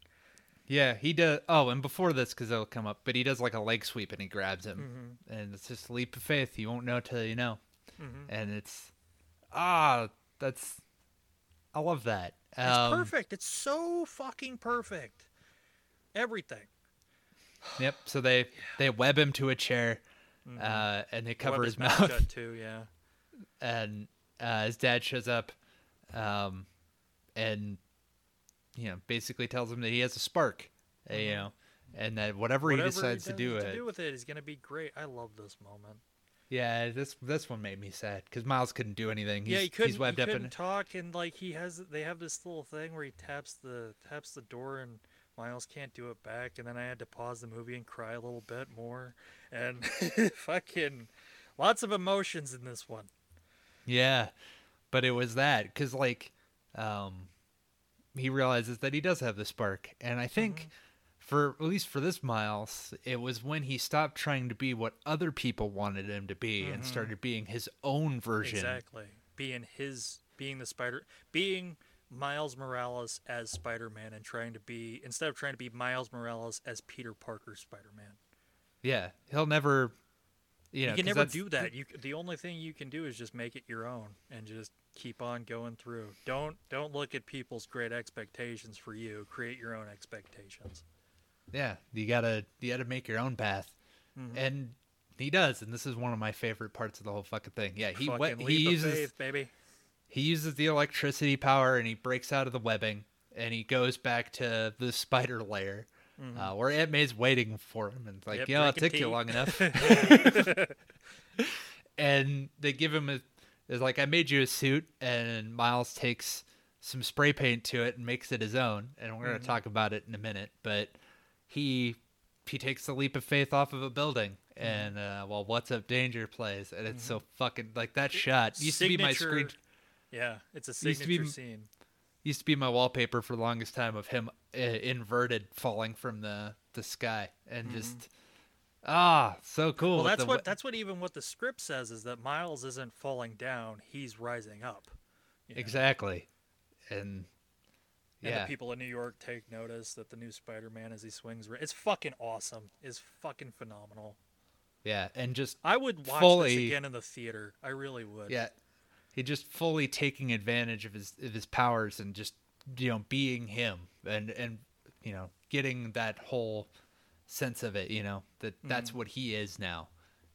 Yeah, he does. Oh, and before this, because it'll come up, but he does like a leg sweep and he grabs him, Mm-hmm. and it's just a leap of faith. You won't know till you know, Mhm. and it's ah, that's I love that. it's Um, perfect it's so fucking perfect everything Yep. So they they web him to a chair, uh, and they cover Mm-hmm. Web his mouth mouth, shut too yeah (laughs) and uh, his dad shows up, um, and you know basically tells him that he has a spark, uh, you know, and that whatever, Mm-hmm. Whatever he decides to does do to it, do with it is going to be great i love this moment yeah, this this one made me sad because Miles couldn't do anything. He's, yeah, he couldn't. he's webbed he couldn't in. talk, and like he has, they have this little thing where he taps the taps the door, and Miles can't do it back. And then I had to pause the movie and cry a little bit more, and (laughs) fucking lots of emotions in this one. Yeah, but it was that because like, um, he realizes that he does have the spark, and I think. Mm-hmm. For at least for this Miles, it was when he stopped trying to be what other people wanted him to be and Mhm. started being his own version. Exactly, being his, being the Spider, being Miles Morales as Spider-Man, and trying to be instead of trying to be Miles Morales as Peter Parker Spider-Man. Yeah, he'll never. You, can never do that. You the only thing you can do is just make it your own and just keep on going through. Don't don't look at people's great expectations for you. Create your own expectations. Yeah, you gotta you gotta make your own path, Mhm. and he does. And this is one of my favorite parts of the whole fucking thing. Yeah, he leap he uses faith, baby. he uses the electricity power and he breaks out of the webbing and he goes back to the spider lair. Uh, where Aunt May's waiting for him and it's like, Mm-hmm. Yep, yeah, it drinking took you long (laughs) enough. (laughs) and they give him a, it's like, I made you a suit, and Miles takes some spray paint to it and makes it his own. And we're Mm-hmm. gonna talk about it in a minute, but he he takes the leap of faith off of a building. Mm-hmm. And uh, well, what's up, danger plays, and it's so fucking like that shot used to be my screen, Yeah, it's a Used to be signature scene. Used to be my wallpaper for the longest time of him uh, inverted falling from the the sky and just ah so cool Mm-hmm. Well, that's the what that's what even what the script says is that Miles isn't falling down; he's rising up. you know? exactly and And yeah the people in New York take notice that the new Spider-Man, as he swings, it's fucking awesome. It's fucking phenomenal. yeah and just I would watch Fully- this again in the theater. I really would. yeah he just fully taking advantage of his of his powers and just you know being him and and you know getting that whole sense of it you know that Mm-hmm. that's what he is now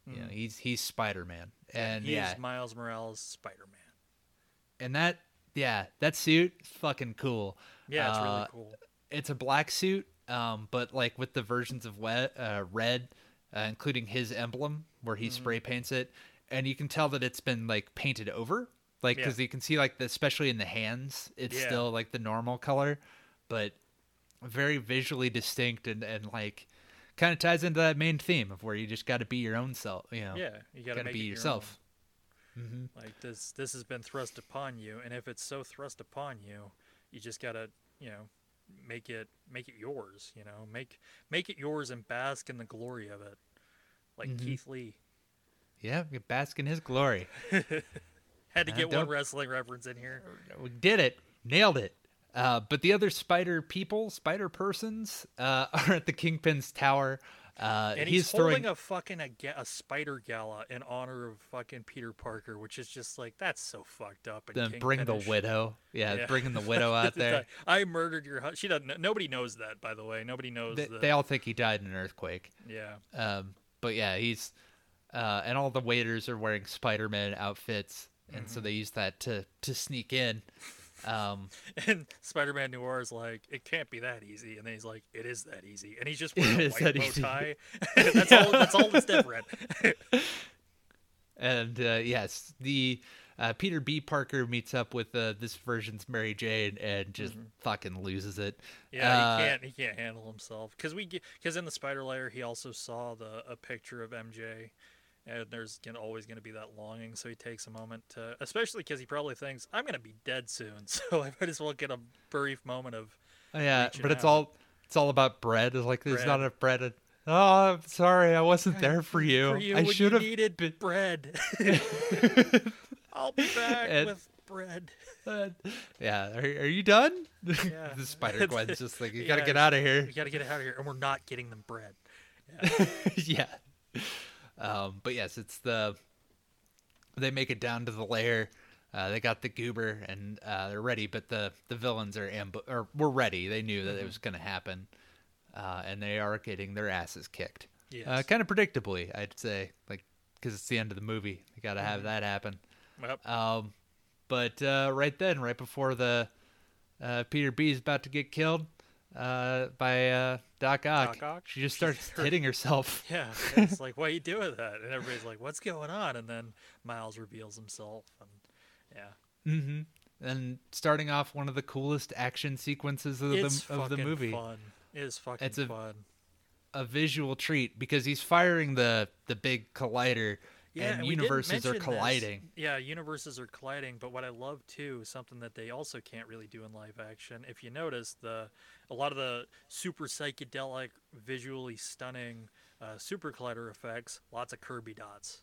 You know, he's he's Spider Man, and he yeah, is Miles Morales Spider Man. and that yeah that suit is fucking cool. Yeah, it's Uh, really cool. It's a black suit, um, but like with the versions of wet, uh, red, uh, including his emblem where he spray paints it, and you can tell that it's been like painted over, like Yeah. because you can see like the, especially in the hands, it's Yeah. still like the normal color, but very visually distinct and and like kind of ties into that main theme of where you just got to be your own self, you know, Yeah, you got got to to be it your yourself. own. Like this, this has been thrust upon you, and if it's so thrust upon you, you just gotta, you know, make it make it yours. You know, make make it yours and bask in the glory of it, like Mm-hmm. Keith Lee. Yeah, bask in his glory. (laughs) Had to Uh, get one wrestling reference in here. we did it nailed it uh, but the other spider people spider persons uh, (laughs) are at the kingpin's tower uh, And he's, he's, throwing holding a fucking a, a spider gala in honor of fucking Peter Parker, which is just like that's so fucked up. And the bring the widow yeah, Yeah. bringing the (laughs) widow out there I murdered your husband. She doesn't. Nobody knows that, by the way. Nobody knows they, that. they all think he died in an earthquake yeah. um, but yeah he's uh, and all the waiters are wearing spider-man outfits and Mm-hmm. so they use that to to sneak in um, (laughs) And Spider-Man Noir is like, it can't be that easy, and then he's like, it is that easy, and he's just (laughs) wearing a white bow tie. (laughs) that's all. That's all that's different. and uh, yes, the uh, Peter B. Parker meets up with uh, this version's Mary Jane and just fucking loses it. Mm-hmm. Yeah, Uh, he can't. He can't handle himself because we because in the Spider Layer he also saw the a picture of MJ, and there's gonna, always going to be that longing. So he takes a moment to, especially because he probably thinks I'm going to be dead soon, (laughs) so I might as well get a brief moment of. Oh, yeah, but it's out. all it's all about bread. It's like there's Bread. not enough bread. And, oh, I'm sorry, I wasn't there for you. For you I should have. needed been- (laughs) bread. I'll be back And- with bread. yeah, are, are you done? (laughs) Yeah. the Spider Gwen's just like, you gotta get out of here. You got to get out of here, and we're not getting them bread. yeah. Um, but yes, it's the they make it down to the lair. Uh, they got the goober and uh, they're ready, but the the villains are ambu- or were ready. They knew that it was going to happen, uh, and they are getting their asses kicked. Uh, Yes. kind of predictably, I'd say, like because it's the end of the movie. You got to have that happen. Yep. Um, but uh, right then, right before the uh, Peter B is about to get killed uh, by uh, Doc Ock, Doc Ock? she just (laughs) starts hitting herself. (laughs) Yeah, it's like, why are you doing that? And everybody's like, what's going on? And then Miles reveals himself, and yeah, Mm-hmm. And starting off one of the coolest action sequences of it's the of the fucking movie, fun. It is fucking It's a- fun. a visual treat because he's firing the the big collider, Yeah, and didn't universes are mention this. colliding. Yeah, universes are colliding. But what I love too, something that they also can't really do in live action. If you notice, the a lot of the super psychedelic, visually stunning uh, super collider effects, lots of Kirby dots.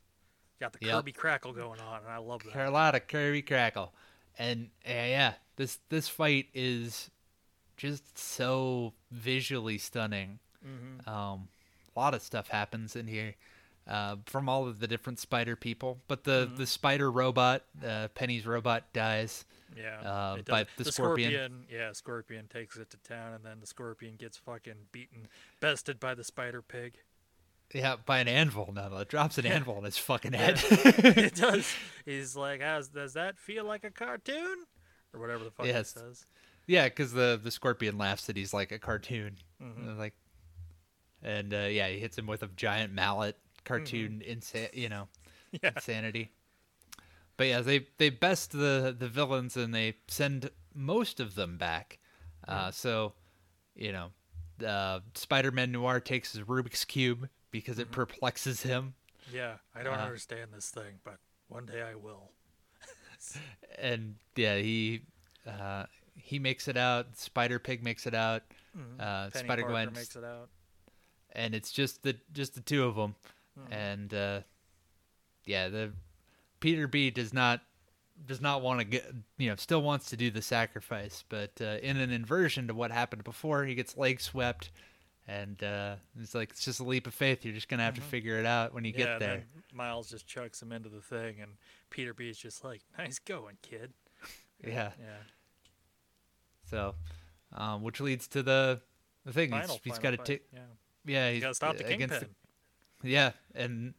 Got the Yep. Kirby crackle going on, and I love that. Carlotta Kirby Crackle, and uh, yeah, this this fight is just so visually stunning. hmm Um, a lot of stuff happens in here. Uh, from all of the different spider people, but the, Mm-hmm. the spider robot, uh, Peni's robot, dies. Yeah, Uh, by does. the scorpion. Yeah, scorpion takes it to town, and then the scorpion gets fucking beaten, bested by the spider pig. Yeah, by an anvil. No, it drops an (laughs) anvil on his fucking head. (laughs) it (laughs) does. He's like, How's, does that feel like a cartoon? Or whatever the fuck Yes. he says. Yeah, because the the scorpion laughs that he's like a cartoon, Mm-hmm. Uh, like, and uh, yeah, he hits him with a giant mallet, cartoon Mm-hmm. insa- you know, Yeah. insanity. But yeah, they they best the the villains and they send most of them back. Uh, so, you know, uh, Spider-Man Noir takes his Rubik's cube because Mm-hmm. it perplexes him, Yeah, I don't Uh, understand this thing, but one day I will. (laughs) and yeah, he uh, he makes it out. Spider Pig makes it out. Uh, Mm-hmm. Peni Spider Gwen makes it out. and it's just the just the two of them Mm-hmm. and uh yeah the peter b does not does not want to get you know still wants to do the sacrifice but uh, in an inversion to what happened before he gets leg swept and uh it's like it's just a leap of faith you're just gonna have to figure it out when you Mm-hmm. yeah, get there Miles just chucks him into the thing, and Peter B is just like, "Nice going, kid." yeah Yeah. so um which leads to the the thing Final, he's, he's got to take Yeah. yeah he's gotta stop the kingpin. Yeah, and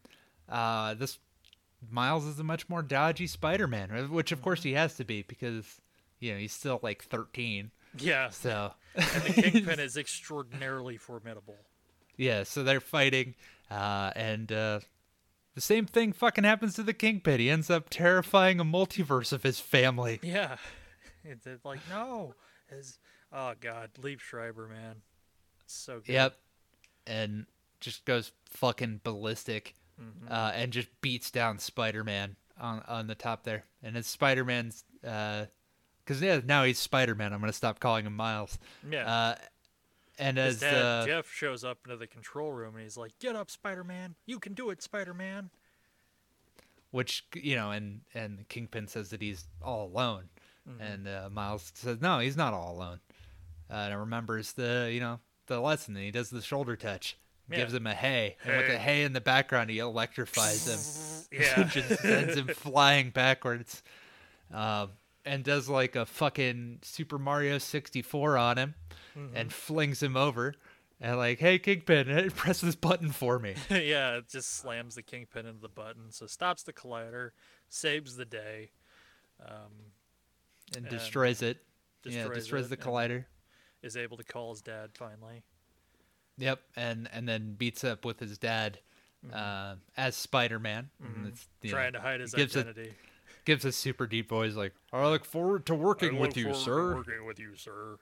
uh, this Miles is a much more dodgy Spider-Man, uh, which of course he has to be because you know he's still like 13. Yeah. So And the Kingpin is extraordinarily formidable. yeah, so they're fighting, uh, and uh, the same thing fucking happens to the Kingpin. He ends up terrifying a multiverse of his family. Yeah. It's it's like, no. His, oh, God. Liev Schreiber, man. So good. Yep, and just goes fucking ballistic, Mm-hmm. uh, and just beats down Spider-Man on on the top there. And it's Spider-Man's, because yeah, now he's Spider-Man. I'm gonna stop calling him Miles. Yeah. Uh, and His as dad, uh, Jeff, shows up into the control room and he's like, get up, Spider Man. You can do it, Spider Man. which you know, and and Kingpin says that he's all alone, Mm-hmm. and uh, Miles says no, he's not all alone, uh, and remembers the you know the lesson, and he does the shoulder touch, Yeah. gives him a hay, and with the hay in the background, he electrifies him, (laughs) (laughs) Yeah. just sends him flying backwards, um, and does like a fucking Super Mario 64 on him, Mm-hmm. and flings him over. And like, hey Kingpin, (laughs) press this button for me. yeah, it just slams the Kingpin into the button. So stops the collider, saves the day, um, and And destroys it. yeah, destroys destroys it the collider. is able to call his dad finally. Yep, and and then beats up with his dad uh, as Spider Man. It's you know, Trying to hide his gives a- identity. gives a super deep voice like, "I look forward to working with you, sir," Working with you, sir.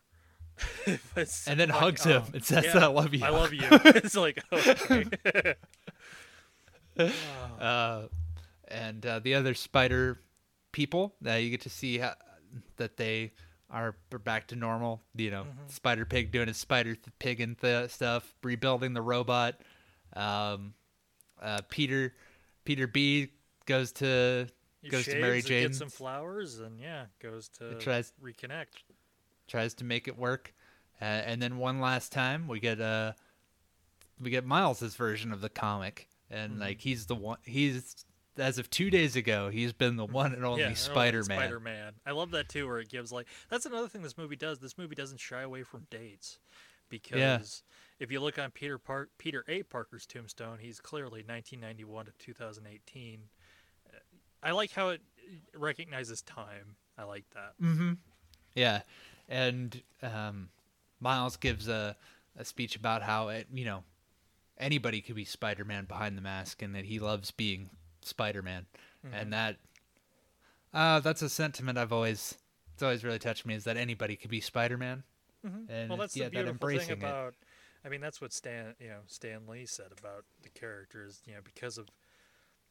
(laughs) And then like, hugs him oh, and says, yeah, "I love you." I love you. (laughs) it's like, okay. (laughs) Uh, and uh, the other spider people that you get to see how, that they are back to normal. You know, Mm-hmm. Spider Pig doing his Spider Pig and th- stuff, rebuilding the robot. Um, uh, Peter Peter B goes to He goes to Mary and Jane's. Gets some flowers and yeah, goes to tries- reconnect. tries to make it work, uh, and then one last time we get uh we get Miles's version of the comic, and Mm-hmm. like he's the one he's as of two days ago he's been the one and only yeah, Spider Man. Spider Man. I love that too, where it gives like that's another thing this movie does. This movie doesn't shy away from dates because if you look on Peter Park, Peter A. Parker's tombstone, he's clearly 1991 to 2018. Uh, I like how it recognizes time. I like that. Mm-hmm. Yeah, and um, Miles gives a a speech about how it you know anybody could be Spider Man behind the mask, and that he loves being Spider Man, Mm-hmm. and that uh, that's a sentiment I've always it's always really touched me is that anybody could be Spider Man, and well, that's yeah, the beautiful embracing thing it. about. I mean, that's what Stan, you know, Stan Lee said about the characters. You know, because of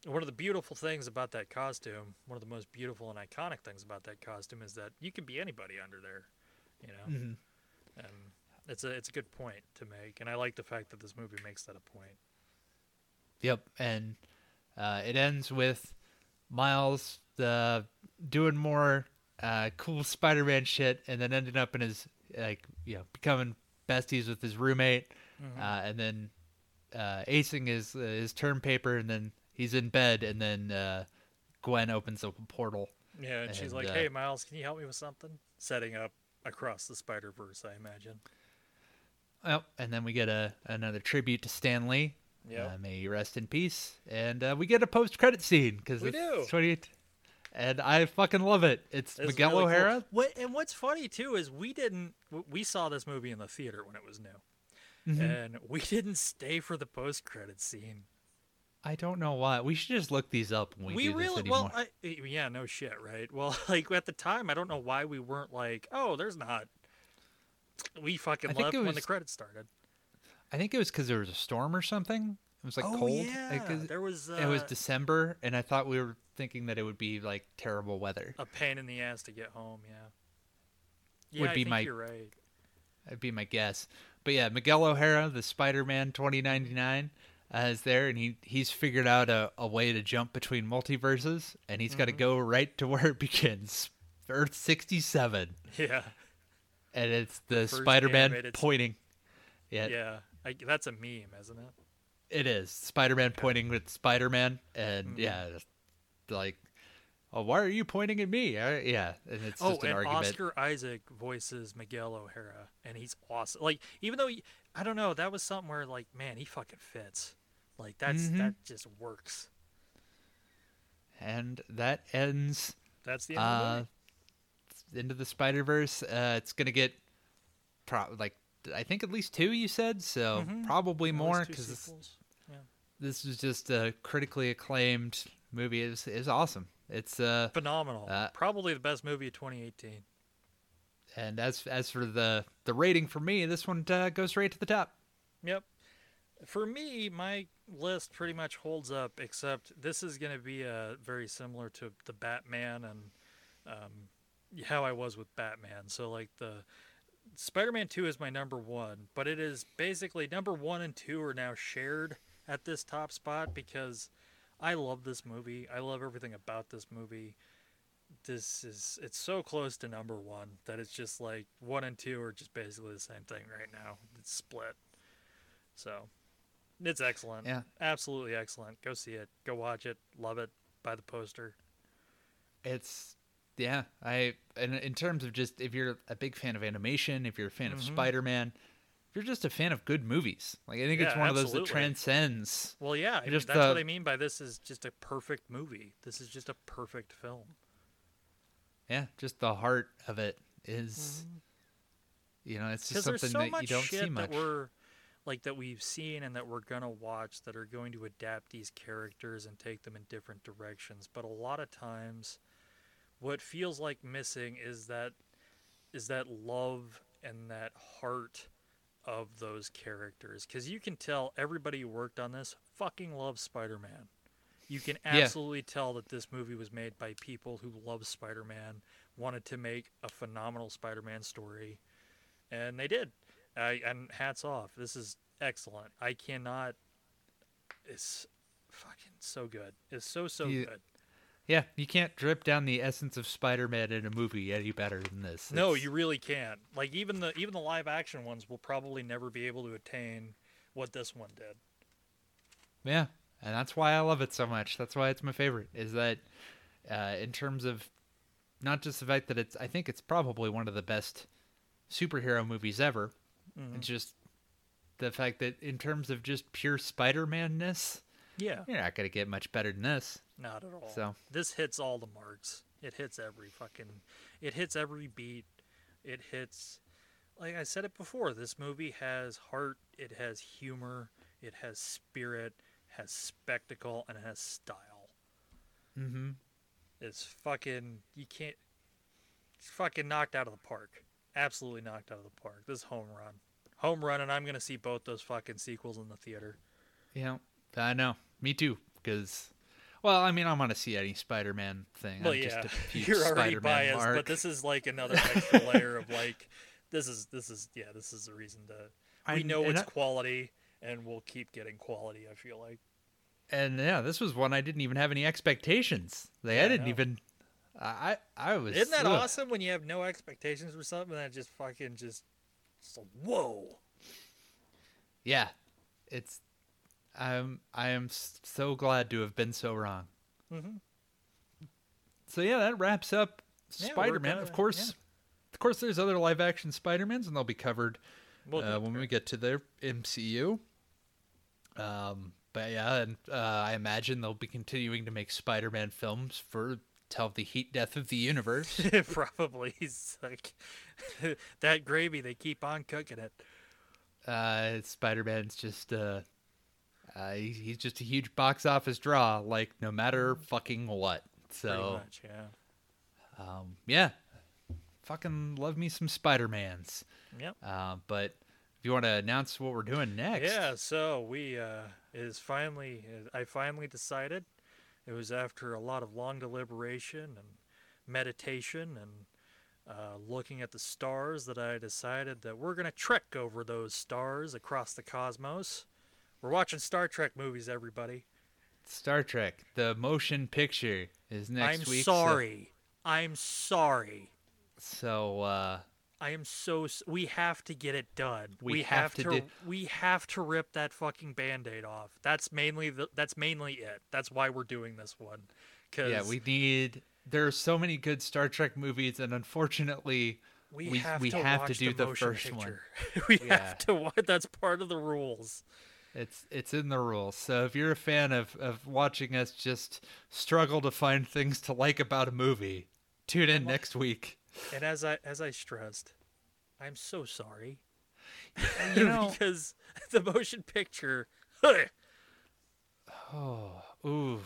one of the beautiful things about that costume, one of the most beautiful and iconic things about that costume is that you can be anybody under there. You know, Mhm. and it's a it's a good point to make, and I like the fact that this movie makes that a point. Yep, and uh, it ends with Miles uh, doing more uh, cool Spider-Man shit, and then ending up in his like you know becoming besties with his roommate, Mm-hmm. uh, and then uh, acing his uh, his term paper, and then he's in bed, and then uh, Gwen opens up a portal. Yeah, and she's like, "Hey, Miles, can you help me with something?" Setting up across the Spider Verse, I imagine. Oh, and then we get a another tribute to Stan Lee. Yep. Uh, may he rest in peace. And uh, we get a post-credit scene because We it's do. 28 and I fucking love it. It's, It's Miguel really cool. O'Hara. What and what's funny too is we didn't we saw this movie in the theater when it was new, Mm-hmm. and (laughs) we didn't stay for the post credit scene. I don't know why. We should just look these up when we, We, do this really anymore. well, I, yeah, no shit, right? Well, (laughs) like at the time, I don't know why we weren't like, oh, there's not. We fucking I left it when the credits started. I think it was because there was a storm or something. It was like oh cold. yeah, Like, there was. Uh, it was December, and I thought we were thinking that it would be like terrible weather. a pain in the ass to get home. Yeah. Yeah, Would I be think my- You're right. That'd be my guess. But yeah, Miguel O'Hara, the Spider-Man 2099, uh, is there, and he he's figured out a, a way to jump between multiverses, and he's got Mm-hmm. to go right to where it (laughs) begins, Earth 67, Yeah. and it's the first Spider-Man pointing. Yeah, Yeah. I, that's a meme, isn't it? it is Spider-Man pointing with Spider-Man, and Mm-hmm. yeah, like, oh, why are you pointing at me? Uh, yeah, and it's oh, just an and argument. Oscar Isaac voices Miguel O'Hara, and he's awesome. Like, even though he, I don't know, that was something where like, man, he fucking fits. Like that's Mhm. that just works. and that ends That's the end of the uh, the Spider Verse. Uh, it's gonna get pro- like I think at least two. You said so, Mhm. probably more because this. Yeah. this is just a critically acclaimed movie. is is awesome. It's uh Phenomenal. Uh, Probably the best movie of 2018. and as as for the the rating for me, this one uh, goes right to the top. Yep. For me, my list pretty much holds up, except this is going to be uh, very similar to the Batman and um, how I was with Batman. So, like, the Spider Man 2 is my number one, but it is basically number one and two are now shared at this top spot because I love this movie. I love everything about this movie. This is, it's so close to number one that it's just like one and two are just basically the same thing right now. It's split. So it's excellent. Yeah. Absolutely excellent. Go see it. Go watch it. Love it. Buy the poster. It's yeah. I and in terms of just if you're a big fan of animation, if you're a fan of Mhm. Spider Man, if you're just a fan of good movies, like I think it's Yeah, one of those that transcends. Well, yeah, I mean, that's what I mean by this is just a perfect movie. This is just a perfect film. Yeah, just the heart of it is, you know, it's just something Mm-hmm. so that you don't see much. that we're like that we've seen and that we're gonna watch that are going to adapt these characters and take them in different directions. But a lot of times, what feels like missing is that is that love and that heart of those characters. Because you can tell everybody who worked on this fucking loves Spider-Man. You can Yeah. absolutely tell that this movie was made by people who love Spider-Man, wanted to make a phenomenal Spider-Man story, and they did. I and hats off. This is excellent. I cannot. It's fucking so good. It's so so You- good. Yeah, you can't drip down the essence of Spider Man in a movie any better than this. No, you really can't. Like even the even the live action ones will probably never be able to attain what this one did. Yeah, and that's why I love it so much. That's why it's my favorite. Is that uh, in terms of not just the fact that it's, I think it's probably one of the best superhero movies ever. Mhm. It's just the fact that in terms of just pure Spider Man ness, Yeah, you're not gonna get much better than this. Not at all. So this hits all the marks. It hits every fucking. It hits every beat. It hits. Like I said it before, this movie has heart. It has humor. It has spirit. Has spectacle and it has style. mm-hmm. It's fucking. You can't. It's fucking knocked out of the park. Absolutely knocked out of the park. This is home run. Home run, and I'm gonna see both those fucking sequels in the theater. Yeah, I know. Me too. Because, well, I mean, I'm gonna see any Spider-Man thing. Well, I'm yeah, just a (laughs) huge you're already Spider-Man biased, mark. but this is like another (laughs) extra layer of like, this is this is yeah, this is the reason to. We I- know it's I- quality, and we'll keep getting quality. I feel like. and yeah, this was one I didn't even have any expectations. Like Yeah, I I didn't know. even. I I was. Isn't that ugh. awesome when you have no expectations for something that just fucking just, just whoa. Yeah, it's. I'm I am so glad to have been so wrong. Mm-hmm. So yeah, that wraps up Yeah, Spider-Man. of course, of course, there's other live-action Spider-Mans, and they'll be covered Well, uh, when we get to their MCU. Um, but yeah, and uh, I imagine they'll be continuing to make Spider-Man films for tell the heat death of the universe. (laughs) probably he's like (laughs) that gravy. They keep on cooking it. uh, Spider-Man's just uh, uh, he, he's just a huge box office draw, like no matter fucking what. So much, yeah. um, yeah, fucking love me some Spider-Mans. Yep. Uh, but if you want to announce what we're doing next, Yeah, so we uh is finally I finally decided. It was after a lot of long deliberation and meditation and uh, looking at the stars that I decided that we're gonna trek over those stars across the cosmos. We're watching Star Trek movies, everybody. Star Trek, the motion picture is next I'm week. so- sorry. I'm sorry. So, uh, I am so we have to get it done. We have, have to to, do- we have to rip that fucking band-aid off. That's mainly the that's mainly it. That's why we're doing this one. Cuz yeah, we need. There are so many good Star Trek movies, and unfortunately, we, we- have we to have to do the, the first one. (laughs) we Yeah. have to that's part of the rules. It's it's in the rules. So if you're a fan of, of watching us just struggle to find things to like about a movie, tune in next week. And as I as I stressed, I'm so sorry. (laughs) You know, because (laughs) the motion picture (sighs) oh, ooh.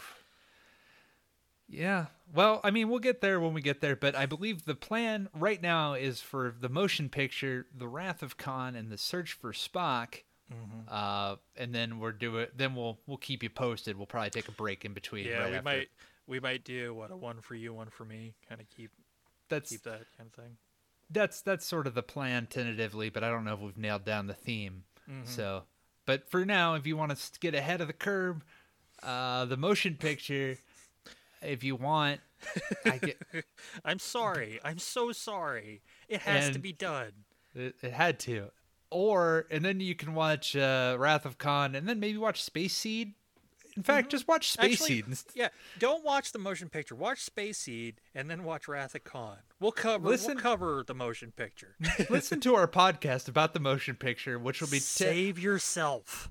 Yeah. Well, I mean, we'll get there when we get there, but I believe the plan right now is for the motion picture, The Wrath of Khan, and The Search for Spock. Uh, and then we're doing. Then we'll we'll keep you posted. We'll probably take a break in between. Yeah, right we after. might we might do what a one for you, one for me, kind of keep That's keep that kind of thing. that's that's sort of the plan tentatively, but I don't know if we've nailed down the theme. So, but for now, if you want to get ahead of the curve, uh, the motion picture, if you want, I get (laughs) I'm sorry. I'm so sorry. It has to be done. it, it had to, or and then you can watch uh, Wrath of Khan, and then maybe watch Space Seed. In fact, just watch Space Actually, Seed. Yeah, don't watch the motion picture. Watch Space Seed and then watch Wrath of Khan. We'll cover Listen- we'll cover the motion picture. (laughs) Listen to our podcast about the motion picture, which will be Save yourself.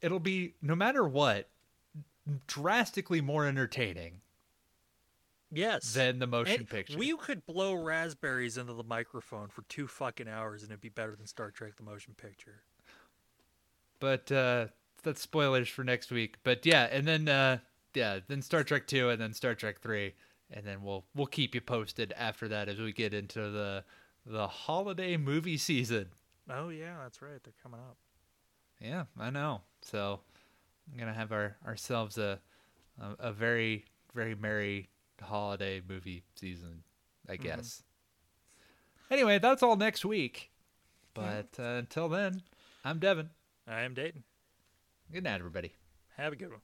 it'll be no matter what, drastically more entertaining Yes. than the motion And picture. We could blow raspberries into the microphone for two fucking hours and it'd be better than Star Trek the motion picture. but uh that's spoilers for next week but yeah and then uh yeah then star trek 2 and then star trek 3 and then we'll we'll keep you posted after that as we get into the the holiday movie season Oh yeah, that's right. They're coming up. yeah i know so i'm gonna have our ourselves a a, a very very merry holiday movie season i guess. Anyway that's all next week. But uh, until then i'm devin. I am Dayton. good night everybody. Have a good one.